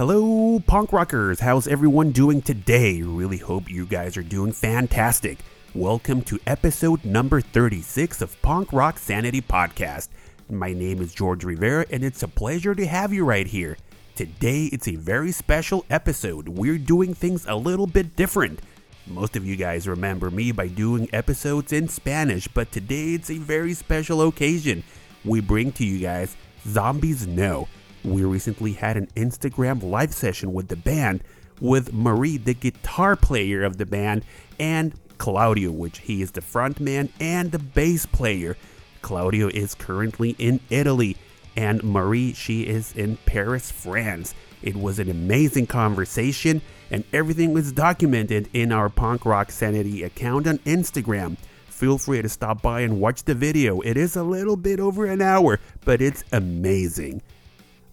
Hello, punk rockers. How's everyone doing today? Really hope you guys are doing fantastic. Welcome to episode number 36 of Punk Rock Sanity Podcast. My name is George Rivera, and it's a pleasure to have you right here. Today, it's a very special episode. We're doing things a little bit different. Most of you guys remember me by doing episodes in Spanish, but today it's a very special occasion. We bring to you guys Zombies Know. We recently had an Instagram live session with the band with Marie, the guitar player of the band, and Claudio, which he is the frontman and the bass player. Claudio is currently in Italy, and Marie, she is in Paris, France. It was an amazing conversation, and everything was documented in our Punk Rock Sanity account on Instagram. Feel free to stop by and watch the video. It is a little bit over an hour, but it's amazing.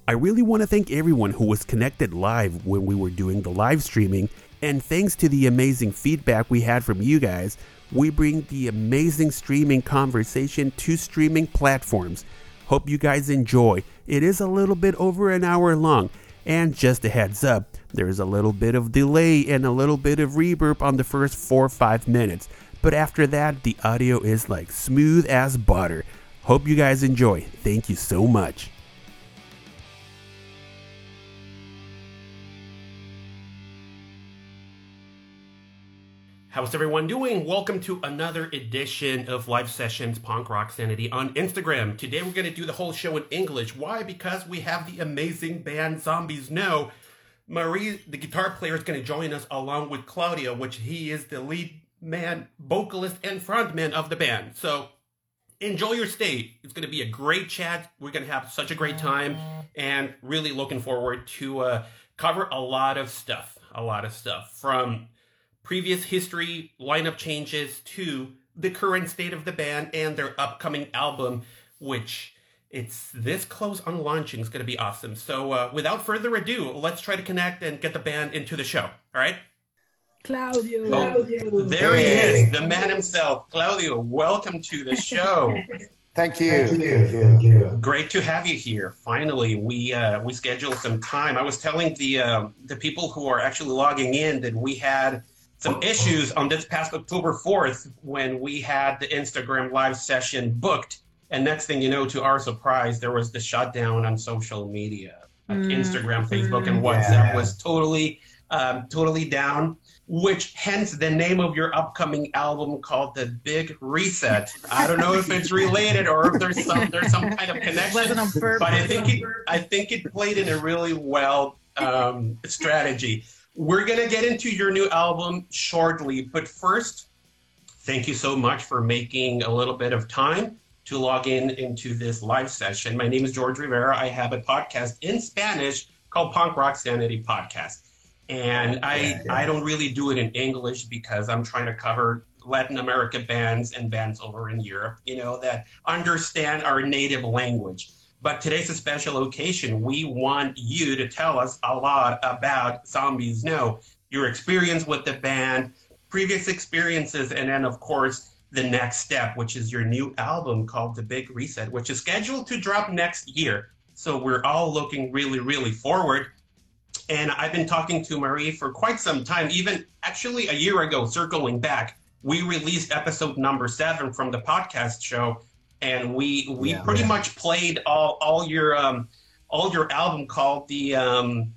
I really want to thank everyone who was connected live when we were doing the live streaming, and thanks to the amazing feedback we had from you guys, we bring the amazing streaming conversation to streaming platforms. Hope you guys enjoy. It is a little bit over an hour long, and just a heads up, there's a little bit of delay and a little bit of reverb on the first 4 or 5 minutes, but after that, the audio is like smooth as butter. Hope you guys enjoy. Thank you so much. How's everyone doing? Welcome to another edition of Live Sessions Punk Rock Sanity on Instagram. Today we're going to do the whole show in English. Why? Because we have the amazing band Zombies Know. Marie, the guitar player, is going to join us along with Claudio, which he is the lead man, vocalist, and frontman of the band. So enjoy your stay. It's going to be a great chat. We're going to have such a great time and really looking forward to uh, cover a lot of stuff. A lot of stuff from previous history, lineup changes to the current state of the band and their upcoming album, which it's this close on launching is going to be awesome. So, uh, without further ado, let's try to connect and get the band into the show. All right? Claudio. Oh, Claudio. there he is, the man himself. Claudio, welcome to the show. Thank you. Thank you. Great to have you here. Finally, we uh, we scheduled some time. I was telling the uh, the people who are actually logging in that we had some issues on this past October 4th when we had the Instagram live session booked. And next thing you know, to our surprise, there was the shutdown on social media. Like Mm. Instagram, Facebook, and Mm. WhatsApp Yeah. was totally, um, totally down. Which hence the name of your upcoming album called The Big Reset. I don't know if it's related or if there's some there's some kind of connection Wasn't on purpose. but I think it, I think it played in a really well um, strategy. We're gonna get into your new album shortly, but first, thank you so much for making a little bit of time to log in into this live session. My name is George Rivera. I have a podcast in Spanish called Punk Rock Sanity Podcast, and I I don't really do it in English because I'm trying to cover Latin America bands and bands over in Europe, you know, that understand our native language. But today's a special occasion. We want you to tell us a lot about Zombies Know, your experience with the band, previous experiences, and then, of course, the next step, which is your new album called The Big Reset, which is scheduled to drop next year. So we're all looking really, really forward. And I've been talking to Marie for quite some time, even actually a year ago, circling back. We released episode number seven from the podcast show, and we we Yeah. pretty Yeah. much played all all your um, all your album called the um,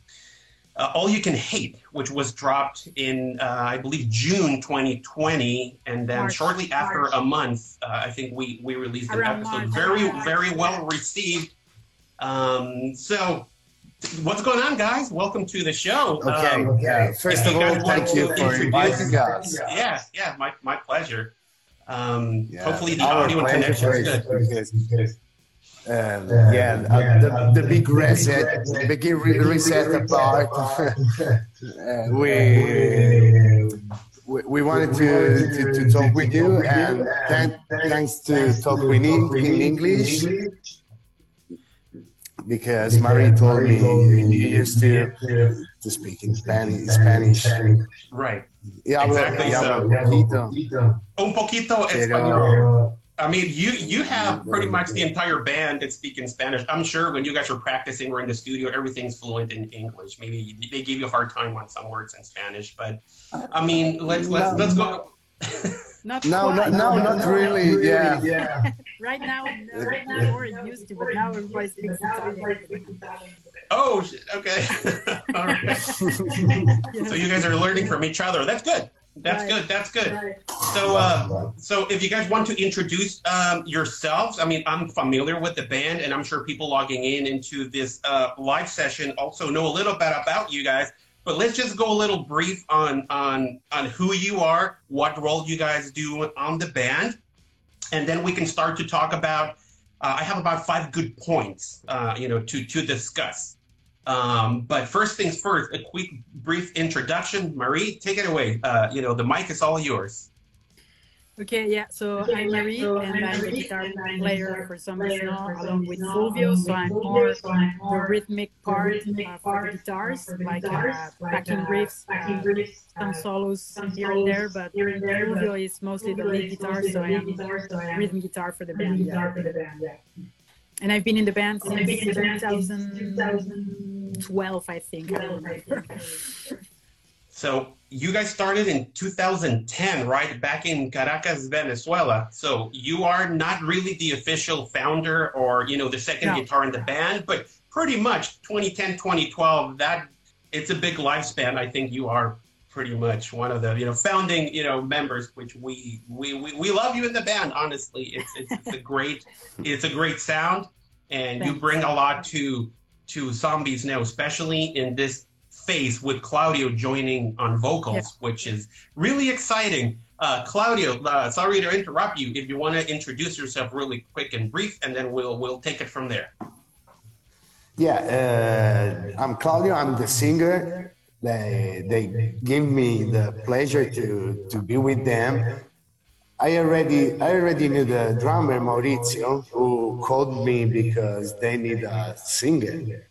uh, All You Can Hate, which was dropped in uh, I believe June 2020, and then March. shortly after March. a month, uh, I think we we released an Around episode March. very Yeah. very well received. Um, so, what's going on, guys? Welcome to the show. Okay. Um, Okay. First of all, thank you for inviting us. yeah, yeah, my, my pleasure. Um, Yeah, hopefully the our audio and connection is is- good. um, yeah, uh, the, the big reset, the big re- reset apart. uh, we, we we wanted to, to, to talk with you, and thank, thanks to talk with in, in English. Because Marie told me you used to to speak in Spanish. Spanish. Right. Yeah, Exactly y so. un poquito. Un poquito español. I mean, you you have pretty much the entire band that speak in Spanish. I'm sure when you guys were practicing or in the studio, everything's fluent in English. Maybe they gave you a hard time on some words in Spanish, but I mean, let's let's let's go. Not no, no, no, not really. Yeah, yeah. right now, right now, or it used to, but now everybody speaks Italian. Oh, okay. All right. so you guys are learning from each other. That's good. That's right. good. That's good. Right. So, uh, so if you guys want to introduce um, yourselves, I mean, I'm familiar with the band, and I'm sure people logging in into this uh, live session also know a little bit about you guys. But let's just go a little brief on on on who you are, what role you guys do on the band, and then we can start to talk about. Uh, I have about five good points, uh, you know, to to discuss. Um, but first things first, a quick, brief introduction. Marie, take it away. Uh, you know, the mic is all yours. Okay, yeah. So I'm Marie, and I'm the guitar player for some now, along with Fulvio. So I'm more the rhythmic part uh, for the guitars, like uh, backing riffs, uh, some solos here and there. But Fulvio is mostly the lead guitar, so I am rhythm guitar for the band. Yeah. And I've been in the band since 2012, I think. So you guys started in 2010, right? Back in Caracas, Venezuela. So you are not really the official founder or, you know, the second no. guitar in the band, but pretty much 2010, 2012, that it's a big lifespan. I think you are pretty much one of the, you know, founding, you know, members, which we, we, we, we love you in the band. Honestly, it's, it's, it's a great, it's a great sound and Thanks. you bring a lot to, to zombies now, especially in this phase with Claudio joining on vocals, yeah. which is really exciting. Uh, Claudio, uh, sorry to interrupt you. If you want to introduce yourself really quick and brief, and then we'll we'll take it from there. Yeah, uh, I'm Claudio. I'm the singer. They they give me the pleasure to to be with them. I already I already knew the drummer Maurizio who called me because they need a singer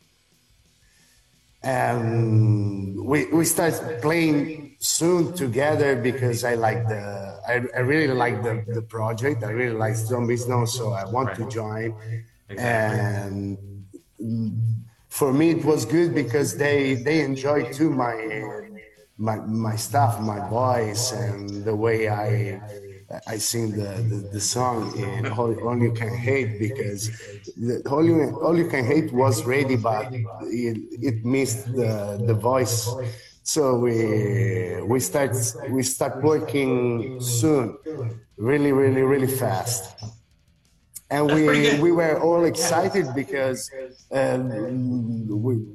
and we we start playing soon together because I like the I, I really like the, the project. I really like Zombies Now, so I want to join. And for me, it was good because they they enjoy too my my my stuff, my voice, and the way I I sing the, the, the song in all, all, You Can Hate because the, all, you, all You Can Hate was ready, but it, it missed the, the voice. So we we start we start working soon, really really really fast, and we we were all excited because um, we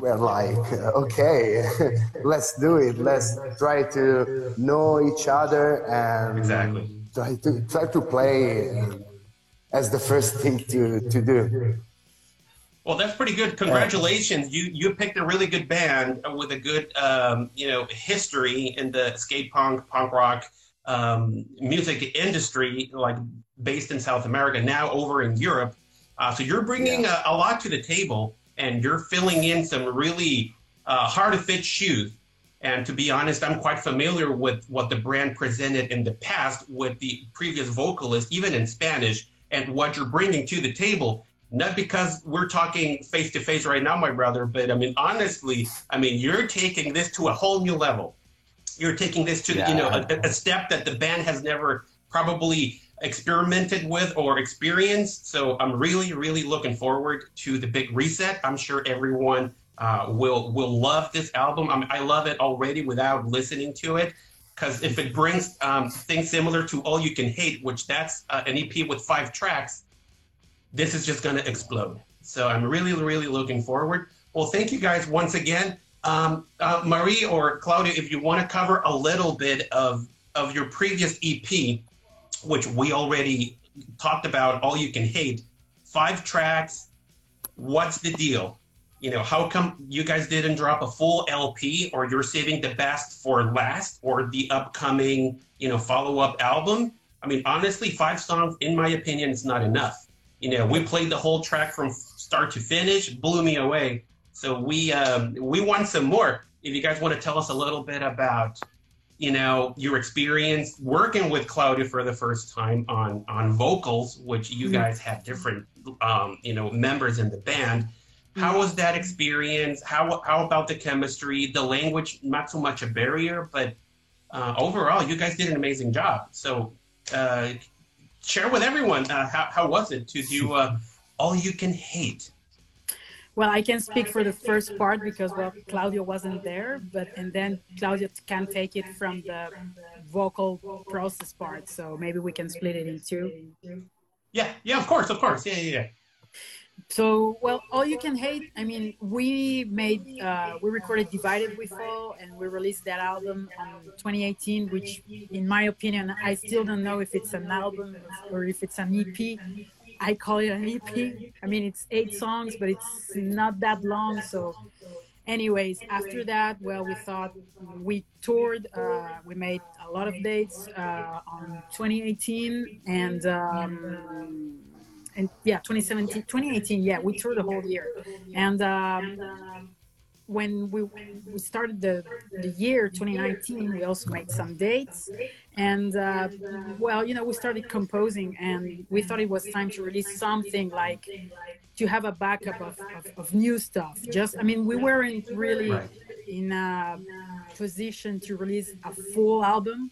we're like, okay, let's do it. Let's try to know each other and exactly try to try to play as the first thing to to do. Well, that's pretty good. Congratulations! You you picked a really good band with a good um, you know history in the skate punk punk rock um, music industry, like based in South America, now over in Europe. Uh, so you're bringing yeah. a, a lot to the table and you're filling in some really uh, hard to fit shoes. And to be honest, I'm quite familiar with what the brand presented in the past with the previous vocalist, even in Spanish, and what you're bringing to the table. Not because we're talking face to face right now, my brother, but I mean, honestly, I mean, you're taking this to a whole new level. You're taking this to, yeah. you know, a, a step that the band has never probably experimented with or experienced. So I'm really, really looking forward to the big reset. I'm sure everyone uh, will will love this album. I, mean, I love it already without listening to it. Because if it brings um, things similar to All You Can Hate, which that's uh, an EP with five tracks, this is just going to explode. So I'm really, really looking forward. Well, thank you guys once again. Um, uh, Marie or Claudia, if you want to cover a little bit of, of your previous EP, which we already talked about, All You Can Hate, five tracks. What's the deal? You know, how come you guys didn't drop a full LP or you're saving the best for last or the upcoming, you know, follow up album? I mean, honestly, five songs, in my opinion, is not enough. You know, we played the whole track from start to finish, blew me away. So we um, we want some more. If you guys want to tell us a little bit about you know, your experience working with Claudia for the first time on on vocals, which you mm-hmm. guys had different, um, you know, members in the band. How mm-hmm. was that experience? How how about the chemistry? The language, not so much a barrier, but uh, overall, you guys did an amazing job. So, uh, share with everyone uh, how how was it to do uh, all you can hate well, I can speak for the first part because well, Claudio wasn't there, but and then Claudio can take it from the vocal process part. So maybe we can split it in two. Yeah, yeah, of course, of course, yeah, yeah. yeah. So well, all you can hate. I mean, we made uh, we recorded "Divided We Fall" and we released that album in 2018. Which, in my opinion, I still don't know if it's an album or if it's an EP I call it an EP. I mean, it's eight songs, but it's not that long. So, anyways, after that, well, we thought we toured. Uh, we made a lot of dates uh, on 2018 and. Um, and yeah, 2017, 2018, yeah, we toured the whole year. And um, when we we started the the year 2019 we also made some dates and uh, well you know we started composing and we thought it was time to release something like to have a backup of, of, of new stuff just i mean we weren't really right. in a position to release a full album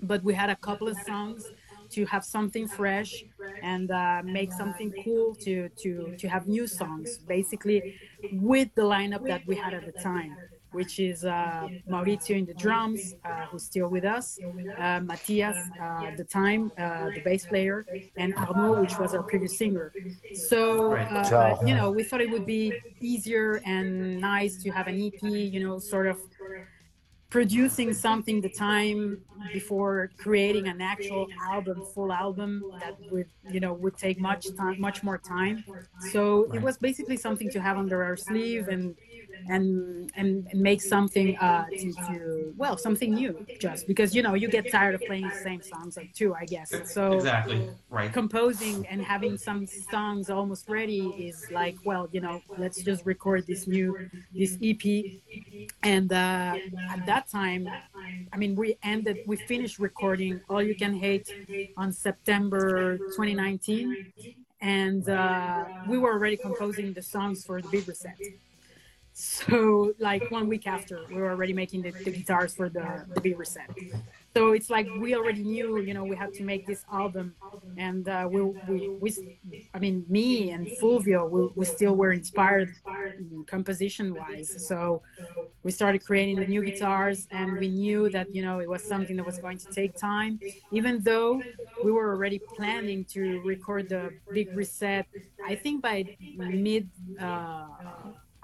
but we had a couple of songs to have something fresh and uh, make something cool to to to have new songs basically with the lineup that we had at the time which is uh, Maurizio in the drums, uh, who's still with us, uh, Matthias uh, at the time, uh, the bass player, and Arnaud, which was our previous singer. So, uh, you know, we thought it would be easier and nice to have an EP, you know, sort of producing something the time before creating an actual album full album that would you know would take much time much more time. So it was basically something to have under our sleeve and and and, make something uh, to, to well something new just because you know you get tired of playing the same songs like too I guess. So exactly. Right. composing and having some songs almost ready is like well you know let's just record this new this EP and uh, at that time I mean we ended we finished recording All You Can Hate on September 2019 and uh, we were already composing the songs for the big reset so like one week after, we were already making the, the guitars for the, the big reset. So it's like we already knew, you know, we had to make this album, and uh, we, we, we, I mean, me and Fulvio, we, we still were inspired composition wise. So we started creating the new guitars, and we knew that, you know, it was something that was going to take time, even though we were already planning to record the big reset. I think by mid. Uh,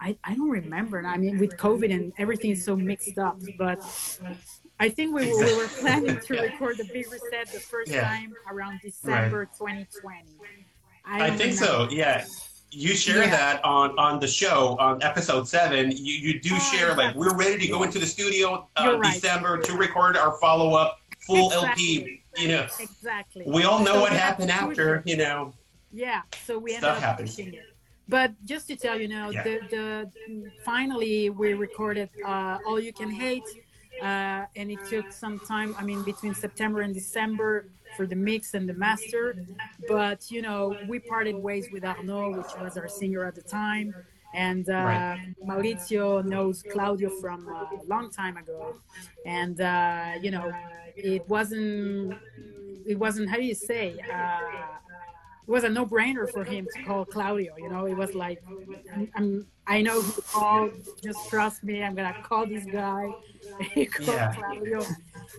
I, I don't remember. I mean, with COVID and everything is so mixed up, but I think we, we were planning to record the big reset the first yeah. time around December right. 2020. I, I think remember. so. Yeah. You share yeah. that on, on the show on episode seven. You, you do oh, share like we're ready to go into the studio uh, right. December to record our follow up full exactly. LP. You know, exactly. We all know so what happened after. You know. Yeah. So we ended up pushing it but just to tell you now yeah. the, the finally we recorded uh, all you can hate uh, and it took some time i mean between september and december for the mix and the master but you know we parted ways with arnaud which was our singer at the time and uh, right. Maurizio knows Claudio from a long time ago, and uh, you know, it wasn't, it wasn't how do you say, uh, it was a no-brainer for him to call Claudio. You know, it was like, I'm, I'm know who to call. Just trust me. I'm gonna call this guy. he called yeah. Claudio,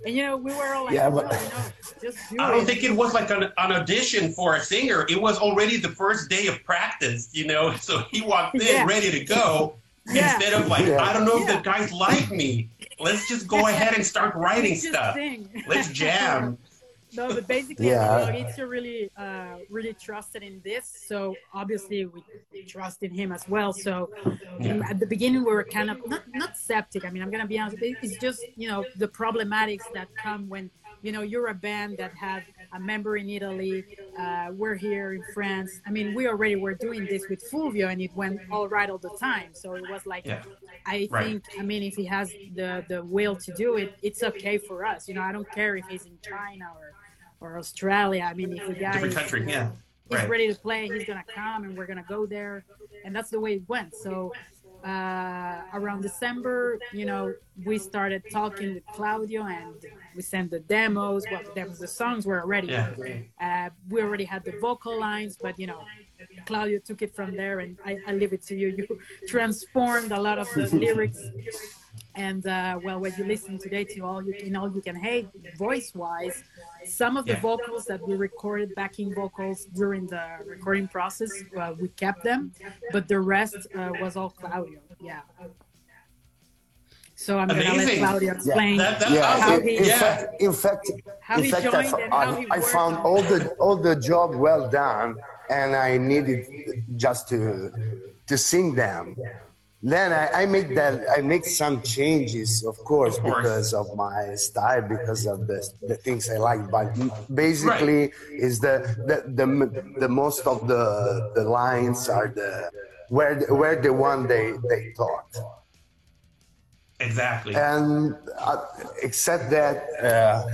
and you know, we were all like, yeah, but, you know, just do I don't think it was like an, an, audition for a singer. It was already the first day of practice. You know, so he walked in yeah. ready to go. Yeah. Instead of like, I don't know if the guys like me. Let's just go ahead and start writing stuff. Let's jam. No, but basically, yeah. Maurizio really, uh, really trusted in this. So obviously, we trust in him as well. So yeah. at the beginning, we were kind of not not septic. I mean, I'm gonna be honest. It's just you know the problematics that come when you know you're a band that have a member in Italy. Uh, we're here in France. I mean, we already were doing this with Fulvio, and it went all right all the time. So it was like, yeah. I right. think, I mean, if he has the the will to do it, it's okay for us. You know, I don't care if he's in China or or Australia. I mean, if the guy different country, yeah. He's right. ready to play. He's gonna come, and we're gonna go there, and that's the way it went. So uh, around December, you know, we started talking with Claudio and we sent the demos. Well, demos, the songs were already. Yeah. Uh, we already had the vocal lines, but you know, Claudio took it from there, and I, I leave it to you. You transformed a lot of the lyrics and uh, well, when you listen today to all you can all you can hate voice wise, some of the yeah. vocals that we recorded backing vocals during the recording process, uh, we kept them, but the rest uh, was all Claudio. Yeah. So I'm Amazing. gonna let Claudio explain yeah. That, that, yeah. how he, in, yeah. fact, in fact, how in fact, I, I found all the all the job well done, and I needed just to to sing them then I, I, make that I make some changes, of course, of course, because of my style, because of the, the things I like. But basically, right. is the, the the the most of the the lines are the where where the one they they thought. Exactly. And uh, except that, uh,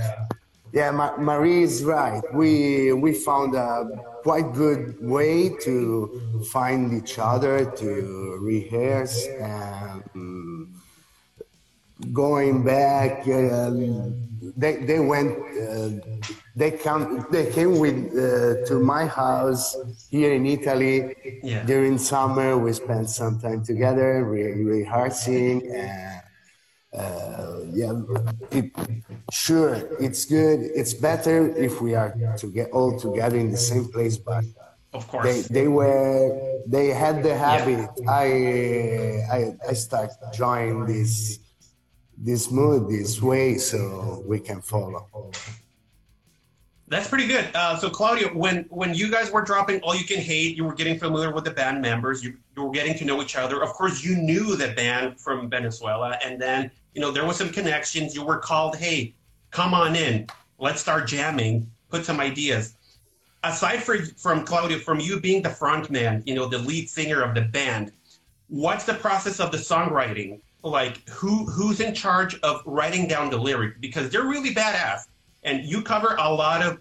yeah, Ma- Marie is right. We we found a quite good way to find each other, to rehearse, and going back. Uh, they they went. Uh, they come. They came with uh, to my house here in Italy yeah. during summer. We spent some time together, re- rehearsing and uh, yeah, it, sure, it's good. It's better if we are to get all together in the same place, but of course they, they were they had the habit. Yeah. I I I start drawing this this mood this way so we can follow. That's pretty good. Uh, so Claudio, when when you guys were dropping All You Can Hate, you were getting familiar with the band members. You, you were getting to know each other. Of course, you knew the band from Venezuela, and then you know, there was some connections. You were called, hey, come on in. Let's start jamming. Put some ideas. Aside for, from Claudio, from you being the front man, you know, the lead singer of the band, what's the process of the songwriting? Like, who who's in charge of writing down the lyrics? Because they're really badass, and you cover a lot of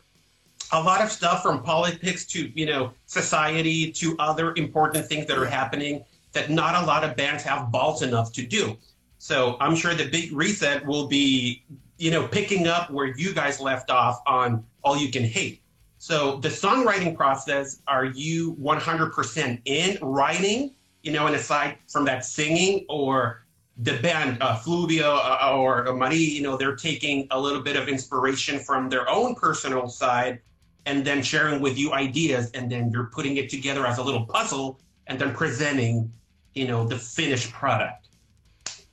a lot of stuff from politics to you know society to other important things that are happening that not a lot of bands have balls enough to do. So I'm sure the big reset will be, you know, picking up where you guys left off on All You Can Hate. So the songwriting process, are you 100% in writing, you know, and aside from that singing, or the band, uh, Fulvio uh, or Marie, you know, they're taking a little bit of inspiration from their own personal side and then sharing with you ideas, and then you're putting it together as a little puzzle and then presenting, you know, the finished product.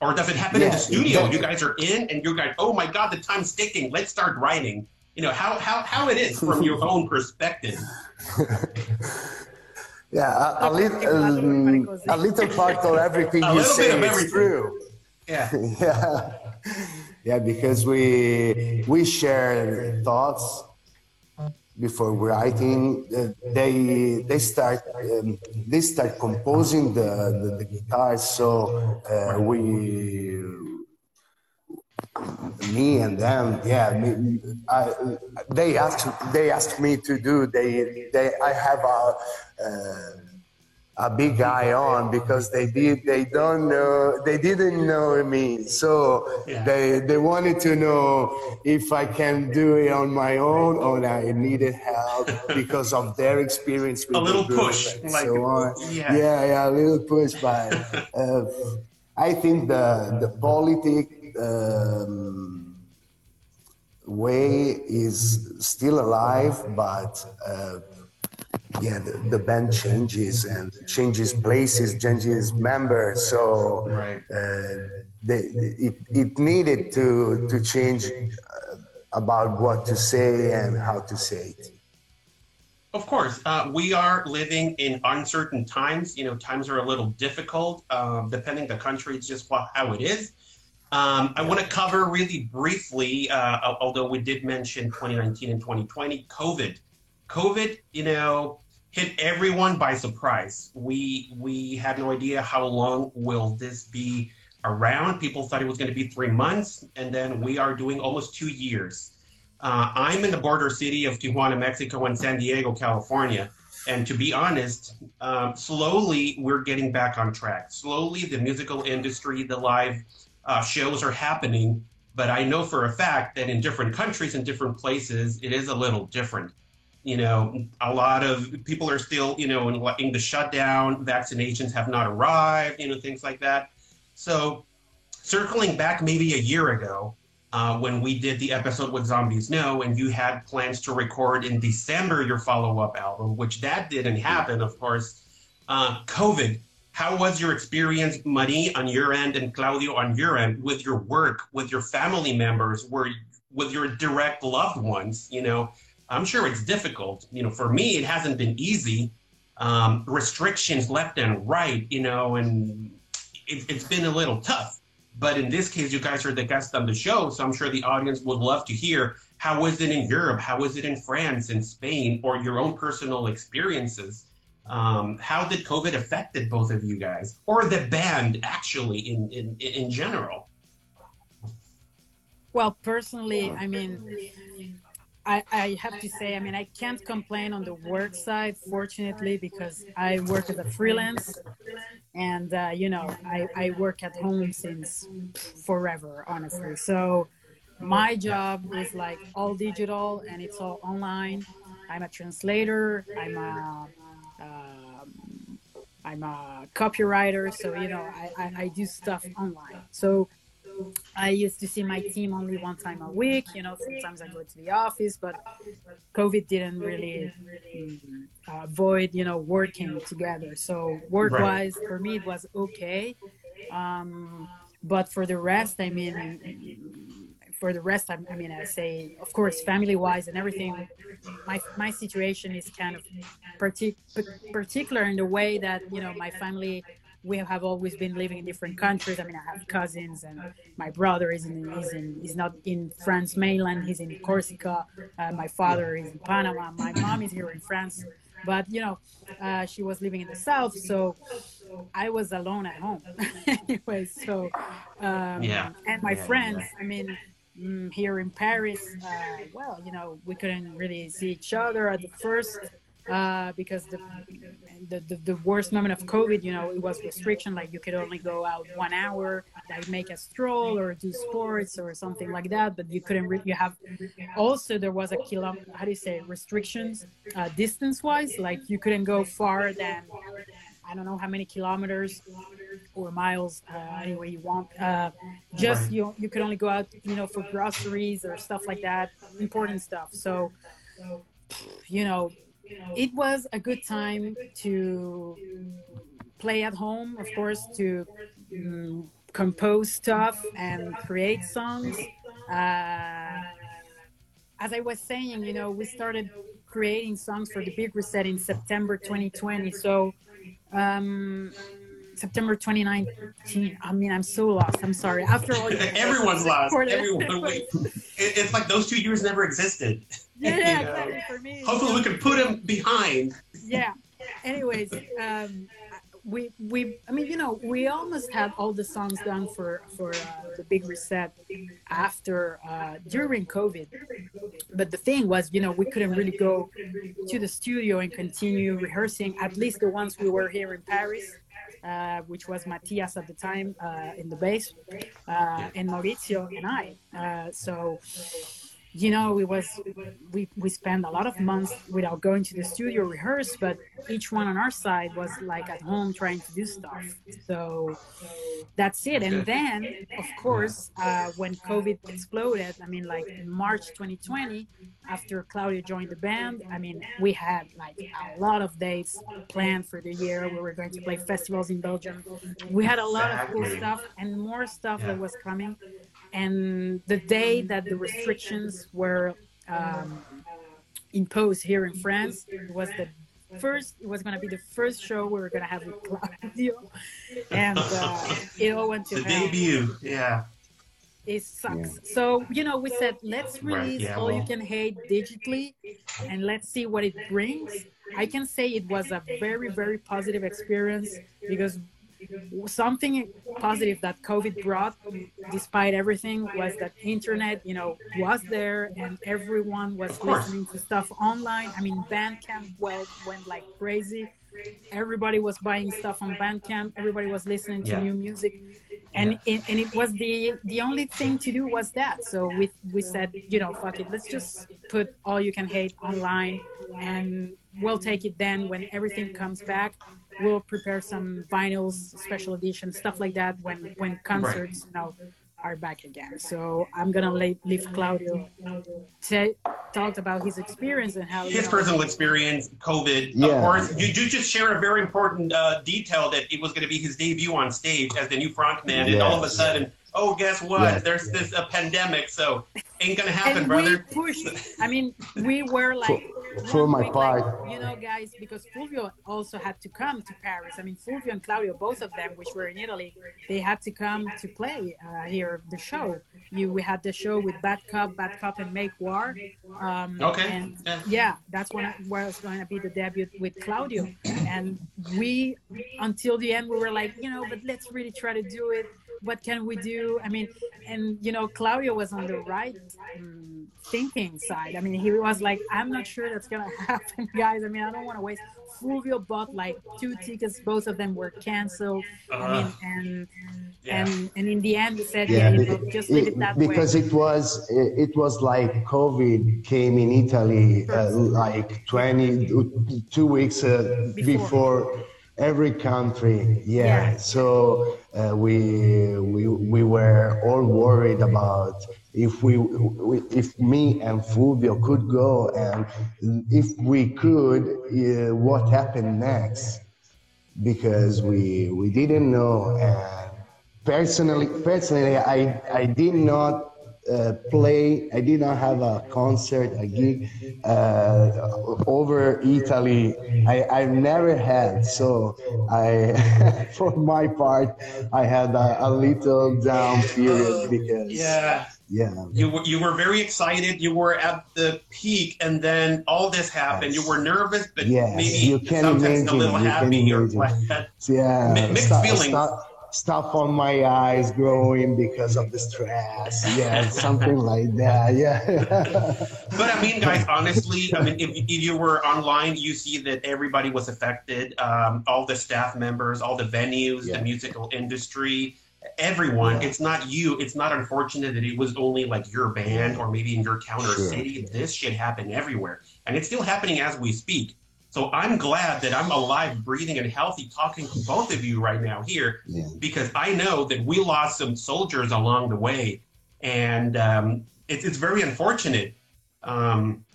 Or does it happen yeah, in the studio? You guys are in and you're going, oh my God, the time's ticking. Let's start writing. You know, how, how, how it is from your own perspective. yeah, a, a, little, um, a little part of everything you say is true. Yeah. yeah. Yeah, because we we share thoughts before writing. Uh, they they start um, they start composing the the, the guitar. So uh, we me and them yeah me, I, they asked they asked me to do they they i have a uh, a big guy on because they did they don't know they didn't know me so yeah. they they wanted to know if i can do it on my own or i needed help because of their experience with a little push like, so on yeah. yeah yeah a little push but uh, i think the the politic um, way is still alive but uh, yeah, the, the, band changes and changes places, changes members. So right. uh, they, it, it needed to to change uh, about what to say and how to say it. Of course, uh, we are living in uncertain times. You know, times are a little difficult. Um, depending the country, it's just how it is. Um, I want to cover really briefly, uh, although we did mention 2019 and 2020, COVID. COVID, you know, hit everyone by surprise. We we had no idea how long will this be around. People thought it was going to be three months, and then we are doing almost two years. Uh, I'm in the border city of Tijuana, Mexico, and San Diego, California. And to be honest, um, slowly we're getting back on track. Slowly, the musical industry, the live uh, shows are happening. But I know for a fact that in different countries and different places, it is a little different. You know, a lot of people are still, you know, in, the shutdown, vaccinations have not arrived, you know, things like that. So, circling back maybe a year ago, uh, when we did the episode with Zombies No, and you had plans to record in December your follow up album, which that didn't happen, of course. Uh, COVID, how was your experience, Marie, on your end, and Claudio on your end, with your work, with your family members, were, with your direct loved ones? You know, I'm sure it's difficult. You know, for me, it hasn't been easy. Um, restrictions left and right, you know, and it, it's been a little tough. But in this case, you guys are the guests on the show, so I'm sure the audience would love to hear how is it in Europe, how is it in France and Spain, or your own personal experiences. Um, how did COVID affected both of you guys, or the band actually in in in general? Well, personally, I mean, I, I have to say, I mean, I can't complain on the work side, fortunately, because I work as a freelance and, uh, you know, I, I work at home since forever, honestly. So my job is like all digital and it's all online. I'm a translator, I'm a, um, I'm a copywriter, so, you know, I, I, I do stuff online. So I used to see my team only one time a week. You know, sometimes I go to the office, but COVID didn't really uh, avoid, you know, working together. So work wise, right. for me, it was okay. Um, but for the rest, I mean, for the rest, I, I mean, I say, of course, family wise and everything, my, my situation is kind of partic- particular in the way that, you know, my family we have always been living in different countries. I mean, I have cousins, and my brother is in is in is not in France mainland. He's in Corsica. Uh, my father is in Panama. My mom is here in France, but you know, uh, she was living in the south, so I was alone at home. anyway, so um, yeah, and my yeah, friends. I mean. Mm, here in Paris, uh, well, you know, we couldn't really see each other at the first uh, because the, the, the, the, worst moment of COVID, you know, it was restriction, like you could only go out one hour, like make a stroll or do sports or something like that, but you couldn't, re- you have, also there was a kilo, how do you say, restrictions uh, distance wise, like you couldn't go far than, I don't know how many kilometers or miles, uh, any way you want. Uh, just, right. you, you could only go out, you know, for groceries or stuff like that, important stuff. So, you know, it was a good time to play at home, of course, to um, compose stuff and create songs. Uh, as I was saying, you know, we started creating songs for the Big Reset in September 2020. So, um, September 2019. I mean, I'm so lost. I'm sorry. After all, everyone's lost. Everyone. it's like those two years never existed. Yeah, yeah exactly. For me. Hopefully, we can put them behind. Yeah. Anyways, um, we we I mean, you know, we almost had all the songs done for for uh, the big reset after uh, during COVID. But the thing was, you know, we couldn't really go to the studio and continue rehearsing. At least the ones we were here in Paris uh, which was Matias at the time uh, in the bass, uh, and Maurizio and I. Uh, so you know, it was we we spent a lot of months without going to the studio rehearse, but each one on our side was like at home trying to do stuff. So that's it. And then, of course, uh, when COVID exploded, I mean, like in March 2020, after Claudio joined the band, I mean, we had like a lot of dates planned for the year. We were going to play festivals in Belgium. We had a lot of cool stuff and more stuff that was coming and the day that the restrictions were um, imposed here in France was the first it was going to be the first show we were going to have with Claudio and uh, it all went to the hell. debut yeah it sucks. Yeah. So, you know, we said, let's release right, yeah, All well. You Can Hate digitally and let's see what it brings. I can say it was a very, very positive experience because something positive that COVID brought, despite everything, was that internet, you know, was there and everyone was listening to stuff online. I mean, Bandcamp went, went like crazy. Everybody was buying stuff on Bandcamp. Everybody was listening to yeah. new music and yeah. it, and it was the the only thing to do was that so we we said you know fuck it let's just put all you can hate online and we'll take it then when everything comes back we'll prepare some vinyls special edition stuff like that when when concerts right. you know are back again. So I'm gonna leave, leave Claudio to talk about his experience and how his know, personal experience, COVID. Yeah. Of course, you, you just share a very important uh, detail that it was going to be his debut on stage as the new frontman, and all of a sudden oh, guess what? Yes. There's this a pandemic, so ain't gonna happen, and brother. We pushed. I mean, we were like for, for my part, like, you know, guys, because Fulvio also had to come to Paris. I mean, Fulvio and Claudio, both of them, which were in Italy, they had to come to play uh, here the show. You, we had the show with Bad Cop, Bad Cop, and Make War. Um, okay. And yeah. yeah, that's when where was going to be the debut with Claudio, and we until the end we were like, you know, but let's really try to do it what can we do? I mean, and you know, Claudio was on the right um, thinking side. I mean, he was like, I'm not sure that's gonna happen, guys. I mean, I don't want to waste. Fulvio bought like two tickets, both of them were canceled. Uh, I mean, and yeah. and and in the end, he said, yeah, yeah just leave it, that because way. it was it was like COVID came in Italy uh, like 20 two weeks uh, before. before every country yeah, yeah. so uh, we, we we were all worried about if we, we if me and Fulvio could go and if we could uh, what happened next because we we didn't know and personally personally I I did not uh, play. I did not have a concert, a gig uh, over Italy. I, I've never had. So I, for my part, I had a, a little down period because yeah. Yeah. You were you were very excited. You were at the peak, and then all this happened. Yes. You were nervous, but yes. maybe you can sometimes imagine. a little you happy or yeah. mixed feelings. Stuff on my eyes growing because of the stress. Yeah, something like that. Yeah. but I mean, guys, honestly, I mean, if, if you were online, you see that everybody was affected. Um, all the staff members, all the venues, yeah. the musical industry, everyone. Yeah. It's not you. It's not unfortunate that it was only like your band or maybe in your town or sure. city. This shit happened everywhere, and it's still happening as we speak. So I'm glad that I'm alive, breathing, and healthy talking to both of you right now here yeah. because I know that we lost some soldiers along the way. And um, it's, it's very unfortunate. Um,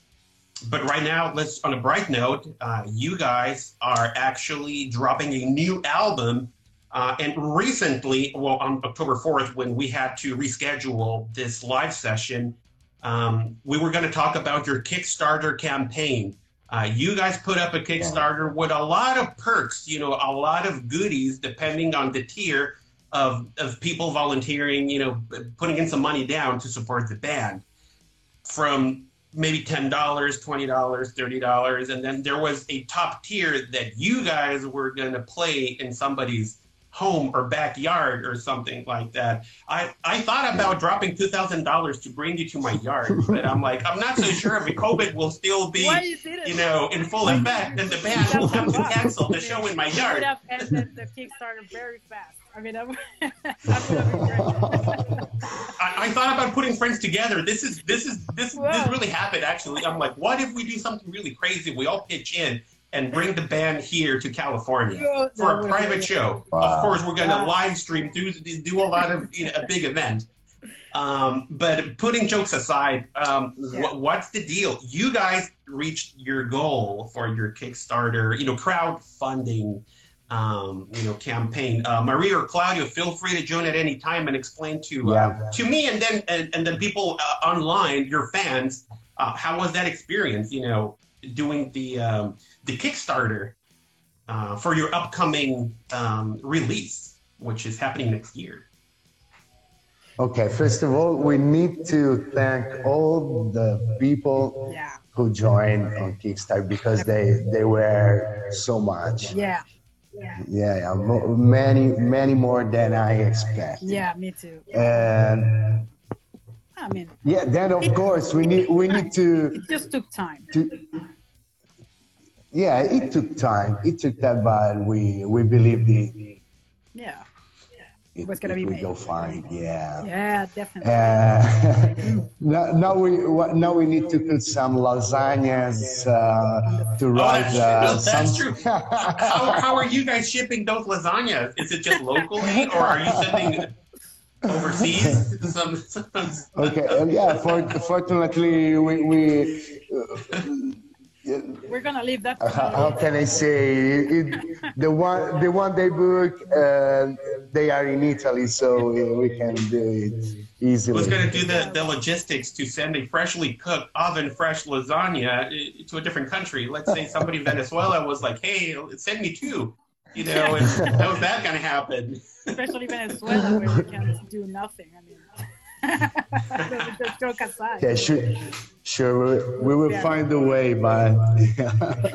but right now, let's on a bright note, uh, you guys are actually dropping a new album. Uh, and recently, well, on October 4th, when we had to reschedule this live session, um, we were going to talk about your Kickstarter campaign. Uh, you guys put up a Kickstarter with a lot of perks, you know, a lot of goodies depending on the tier of, of people volunteering, you know, putting in some money down to support the band from maybe $10, $20, $30. And then there was a top tier that you guys were going to play in somebody's home or backyard or something like that. I, I thought about dropping two thousand dollars to bring you to my yard, but I'm like, I'm not so sure if COVID will still be, you, you, know, in full mm. effect, and the band will have to cancel the show in my yard. have ended the Kickstarter very fast. I mean, I'm, I'm I, I, thought about putting friends together. This is this is this Whoa. this really happened actually. I'm like, what if we do something really crazy? We all pitch in and bring the band here to California for a private show. Wow. Of course, we're going to live stream, do do a lot of you know, a big event. Um, but putting jokes aside, um, yeah. wh- what's the deal? You guys reached your goal for your Kickstarter, you know, crowdfunding, um, you know, campaign. Uh, Maria or Claudio, feel free to join at any time and explain to uh, yeah. to me and then and, and then people uh, online, your fans, uh, how was that experience? You know, doing the um, the Kickstarter uh, for your upcoming um, release, which is happening next year. Okay, first of all, we need to thank all the people Yeah. who joined on Kickstarter because they they were so much. Yeah. Yeah, yeah mo- many many more than I expected. Yeah, me too. And I mean, yeah, then of course we need we need to it just took time. to yeah, it took time. It took time, but we we believed it. Yeah. It, was gonna it be would made. go fine. Yeah. Yeah, definitely. Uh, now, now we what- now we need to put some lasagnas uh, to Oh, write that's, uh, no, that's true. How, how are you guys shipping those lasagnas? Is it just locally, or are you sending overseas? Some, some, okay, yeah. For, fortunately, we, we We're gonna leave that. uh, how, how can I say it, the one the one they book uh, they are in Italy, so we, we can do it easily. Who's going to do the, the logistics to send a freshly cooked oven fresh lasagna to a different country? Let's say somebody in Venezuela was like, "Hey, send me two. You know, and how's that going to happen? especially Venezuela, where we can't do nothing. I mean, just joke aside. Yeah, sure, sure. We, we will Yeah. find a way, but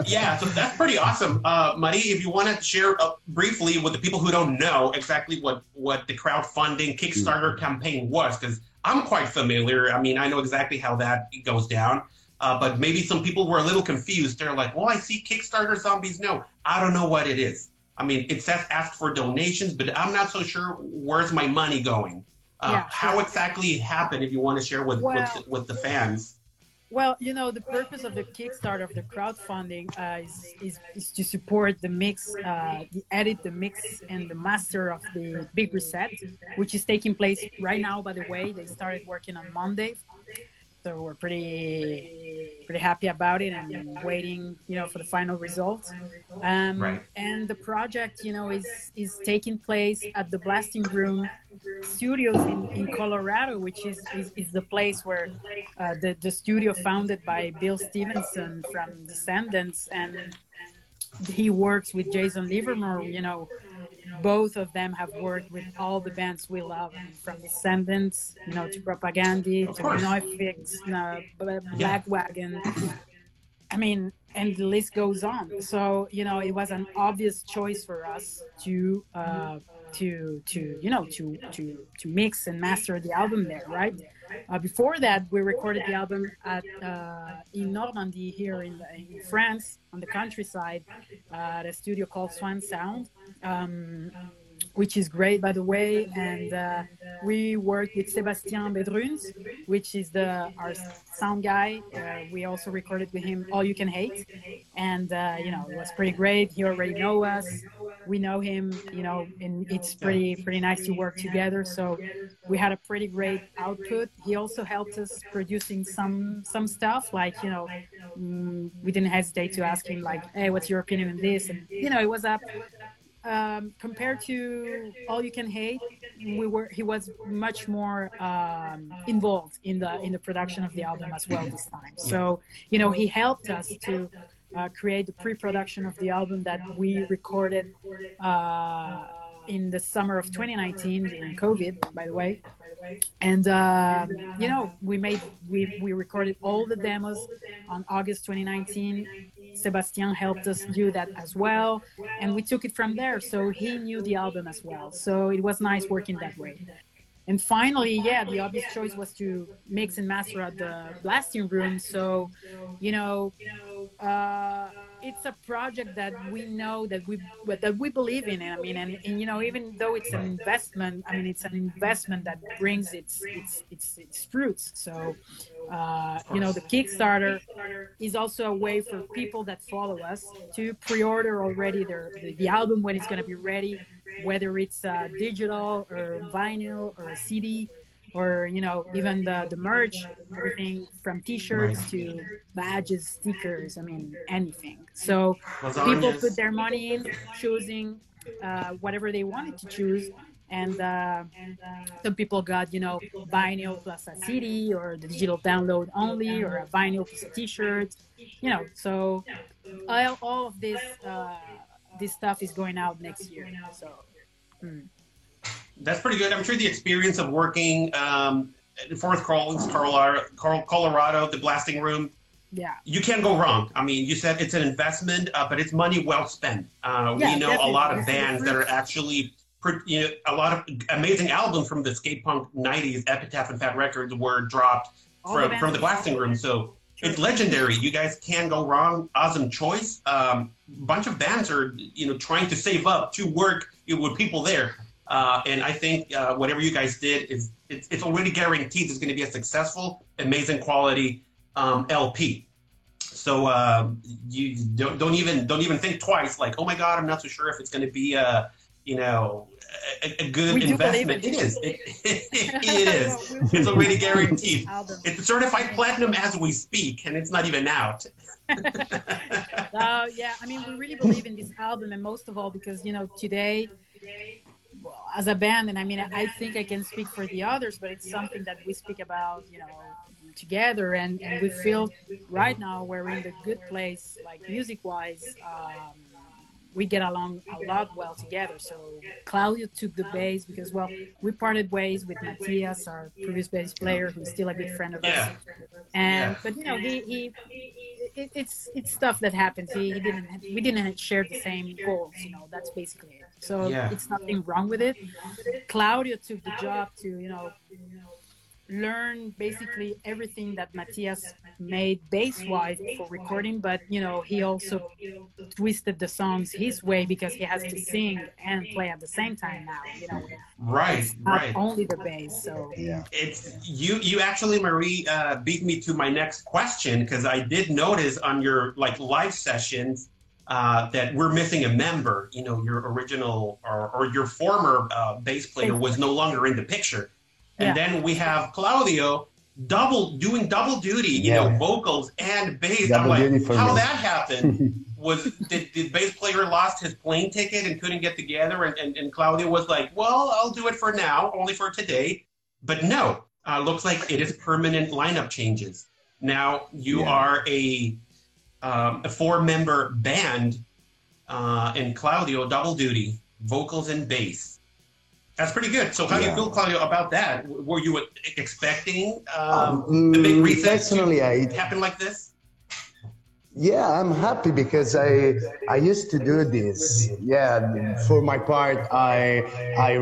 Yeah, so that's pretty awesome. Uh, Marie, if you want to share uh, briefly with the people who don't know exactly what, what the crowdfunding Kickstarter campaign was, because I'm quite familiar. I mean, I know exactly how that goes down. Uh, but maybe some people were a little confused. They're like, well, I see Kickstarter zombies. No, I don't know what it is. I mean, it says ask for donations, but I'm not so sure where's my money going. Uh, Yeah, how exactly it happened, if you want to share with, Well- with, with the fans. Well, you know, the purpose of the Kickstarter of the crowdfunding uh, is, is, is to support the mix, uh, the edit, the mix, and the master of the Big Reset, which is taking place right now. By the way, they started working on Monday, so we're pretty pretty happy about it and waiting, you know, for the final results. Um, Right. And the project, you know, is is taking place at the Blasting Room Studios in, in Colorado, which is, is, is the place where uh, the, the studio founded by Bill Stevenson from Descendents, and he works with Jason Livermore. You know, both of them have worked with all the bands we love, from Descendents, you know, to Propagandhi, to. Neufix, uh, Lagwagon. I mean, and the list goes on. So you know, it was an obvious choice for us to uh, to to you know to to to mix and master the album there, right? Uh, before that, we recorded the album at uh, in Normandy here in, in France on the countryside at a studio called Swan Sound. Um, which is great, by the way. And uh, we work with Sebastian Bedruns, which is the our sound guy. Uh, we also recorded with him "All You Can Hate," and uh, you know it was pretty great. He already know us, we know him, you know, and it's pretty pretty nice to work together. So we had a pretty great output. He also helped us producing some some stuff, like you know, mm, we didn't hesitate to ask him like, "Hey, what's your opinion on this?" And you know, it was up um, compared to all you can hate we were he was much more um, involved in the in the production of the album as well this time. So you know he helped us to uh, create the pre-production of the album that we recorded uh, in the summer of 2019 during covid by the way. And uh, you know we made we, we recorded all the demos on august 2019 sebastian helped us do that as well and we took it from there. So he knew the album as well. So it was nice working that way. And finally yeah the obvious choice was to mix and master at the blasting room. So you know uh, it's a project that we know that we that we believe in i mean and, and you know even though it's an investment i mean it's an investment that brings its its its, its fruits. So uh, you know the kickstarter is also a way for people that follow us to pre-order already their the, the album when it's going to be ready whether it's uh, digital or vinyl or a cd or you know even the the merch everything from t-shirts to badges stickers i mean anything. So people put their money in choosing uh, whatever they wanted to choose. And uh, some people got you know vinyl plus a cd or the digital download only or a vinyl plus a t-shirt you know. So all, all of this uh, this stuff is going out next year. So hmm. That's pretty good. I'm sure the experience of working um, in Fort Collins, Colorado, Colorado, the blasting room, yeah. you can't go wrong. I mean you said it's an investment uh, but it's money well spent. Uh, Yeah, we know a lot of bands that are actually pr- you know, a lot of amazing albums from the skate punk 90s epitaph and fat records were dropped All the from, from the blasting room. So it's legendary. You guys can't go wrong. Awesome choice. Um, bunch of bands are you know trying to save up to work with people there uh, and I think uh, whatever you guys did is it's, it's already guaranteed it's going to be a successful, amazing quality um, LP. So um, you don't, don't even don't even think twice. Like, oh my God, I'm not so sure if it's going to be a you know a, a good We investment. it. Is. It, it is. It's already guaranteed. It's certified platinum as we speak, and it's not even out. Uh, yeah, I mean, we really believe in this album, and most of all because you know today, as a band, and I mean, I think I can speak for the others, but it's something that we speak about, you know, together, and, and we feel right now we're in the good place, like music-wise. Um, we get along a lot well together. So Claudio took the bass because, well, we parted ways with Matthias, our previous bass player, who's still a good friend of Yeah. us. And Yeah. but you know, he, he it, it's it's stuff that happens. He, he didn't we didn't share the same goals. You know, that's basically it. So Yeah. it's nothing wrong with it. Claudio took the job to you know learn basically everything that Matthias made bass wise for recording, but you know he also twisted the songs his way because he has to sing and play at the same time now. You know, Right, not right. only the bass. So Yeah. It's you. You actually, Marie, uh, beat me to my next question because I did notice on your like live sessions uh, that we're missing a member. You know, your original or, or your former uh, bass player was no longer in the picture, and Yeah. then we have Claudio double doing double duty. You know, vocals and bass. Double I'm like, how me. that happened? was did the bass player lost his plane ticket and couldn't get together and, and, and claudio was like well i'll do it for now only for today but no uh, looks like it is permanent lineup changes now you Yeah. are a um, a four member band uh, and claudio double duty vocals and bass. That's pretty good. So how do you feel claudio about that? Were you expecting um, Um, the big reset personally, I to happen like this? Yeah, I'm happy because I I used to do this. Yeah, for my part, I I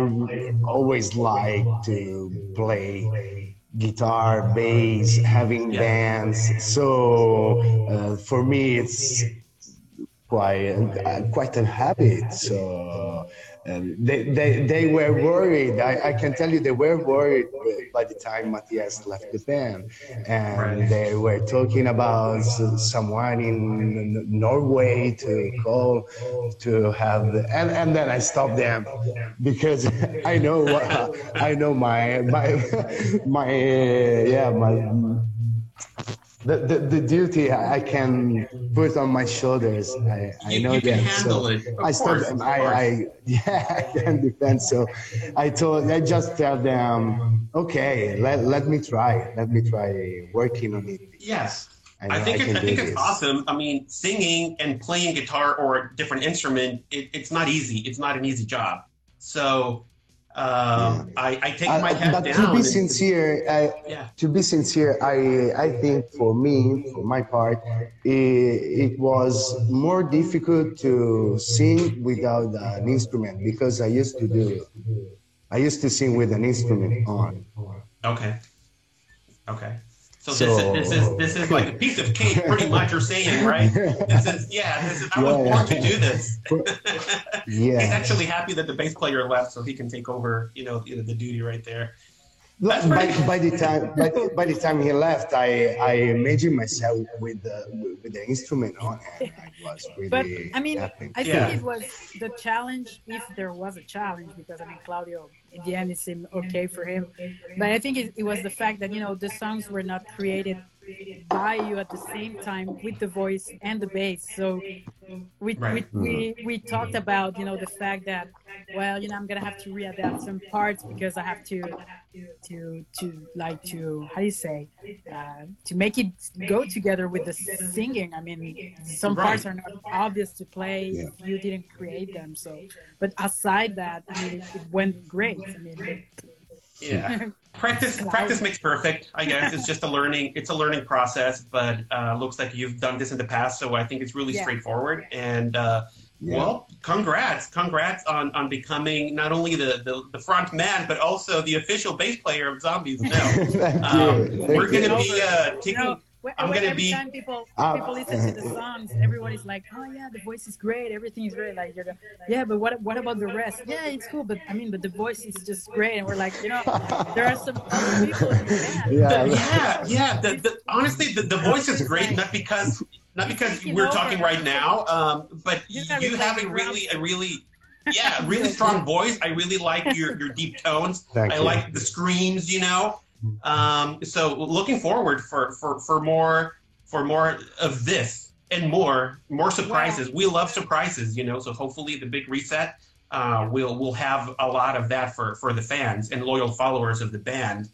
always like to play guitar, bass, having Yeah. bands. So uh, for me, it's quite uh, quite a habit. So they, they they were worried. I, I can tell you they were worried by the time Matthias left the band, and Right. they were talking about someone in Norway to call to have the, and and then I stopped them because I know what I know my my my uh, yeah my the, the, the duty I can put on my shoulders. I, I You- know you can that. so it. I course, stopped. I. I yeah, I can defend. So I told I just tell them, okay, let, let me try. Let me try working on it. yes I, I think I it's, I think it's this. awesome. I mean, singing and playing guitar or a different instrument, it, it's not easy. It's not an easy job. So um, I, I take my hat but down. to be sincere, I, yeah, to be sincere, I I think for me, for my part, it, it was more difficult to sing without an instrument because I used to do. I used to sing with an instrument on. okay, okay. So, So- this is this is this is like a piece of cake, pretty much. You're saying, right? This is yeah. This is I was Yeah, born to do this. Yeah. He's actually happy that the bass player left, so he can take over. You know, the, the duty right there. By, pretty- by the time by, by the time he left, I I imagined myself with the with the instrument on, and I was really But I mean, happy. I Yeah. think it was the challenge, if there was a challenge, because I mean, Claudio, in the end, it seemed okay for him. But I think it, it was the fact that, you know, the songs were not created by you at the same time with the voice and the bass. So we Right. we, we we talked about you know the fact that well you know I'm gonna have to readapt some parts because I have to to to like to how do you say uh, to make it go together with the singing. I mean some Right. parts are not obvious to play Yeah. if you didn't create them. So but aside that, I mean it, it went great. I mean Yeah. Practice practice makes perfect. I guess it's just a learning it's a learning process, but uh, looks like you've done this in the past, so I think it's really Yeah. straightforward. And uh, Yeah. well, congrats, congrats on on becoming not only the, the the front man, but also the official bass player of Zombies No. Thank you. Um, we're gonna be uh, you taking. Know, when, I'm when gonna every be- time people Ah. people listen to the songs, everyone is like, "Oh yeah, the voice is great, everything is great." Like you're, going, yeah, but what what about the rest? Yeah, it's cool, but I mean, but the voice is just great, and we're like, you know, there are some other people in the band. Yeah. Yeah, yeah. The, the, honestly, the, the voice is great, not because not because we're over. talking right now, um, but You you, gotta you play have a really a really yeah really strong voice. I really like your your deep tones. Thank I you. like the screams. You know, um, so looking forward for for for more for more of this and more more surprises. We love surprises. You know, so hopefully the big reset. Uh, we'll we'll have a lot of that for, for the fans and loyal followers of the band.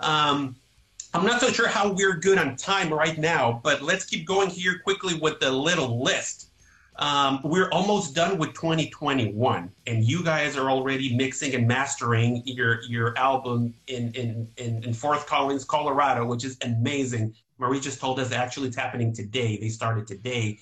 Um, I'm not so sure how we're good on time right now, but let's keep going here quickly with the little list. Um, we're almost done with 2021, and you guys are already mixing and mastering your your album in in in, in Fort Collins, Colorado, which is amazing. Marie just told us actually it's happening today. They started today.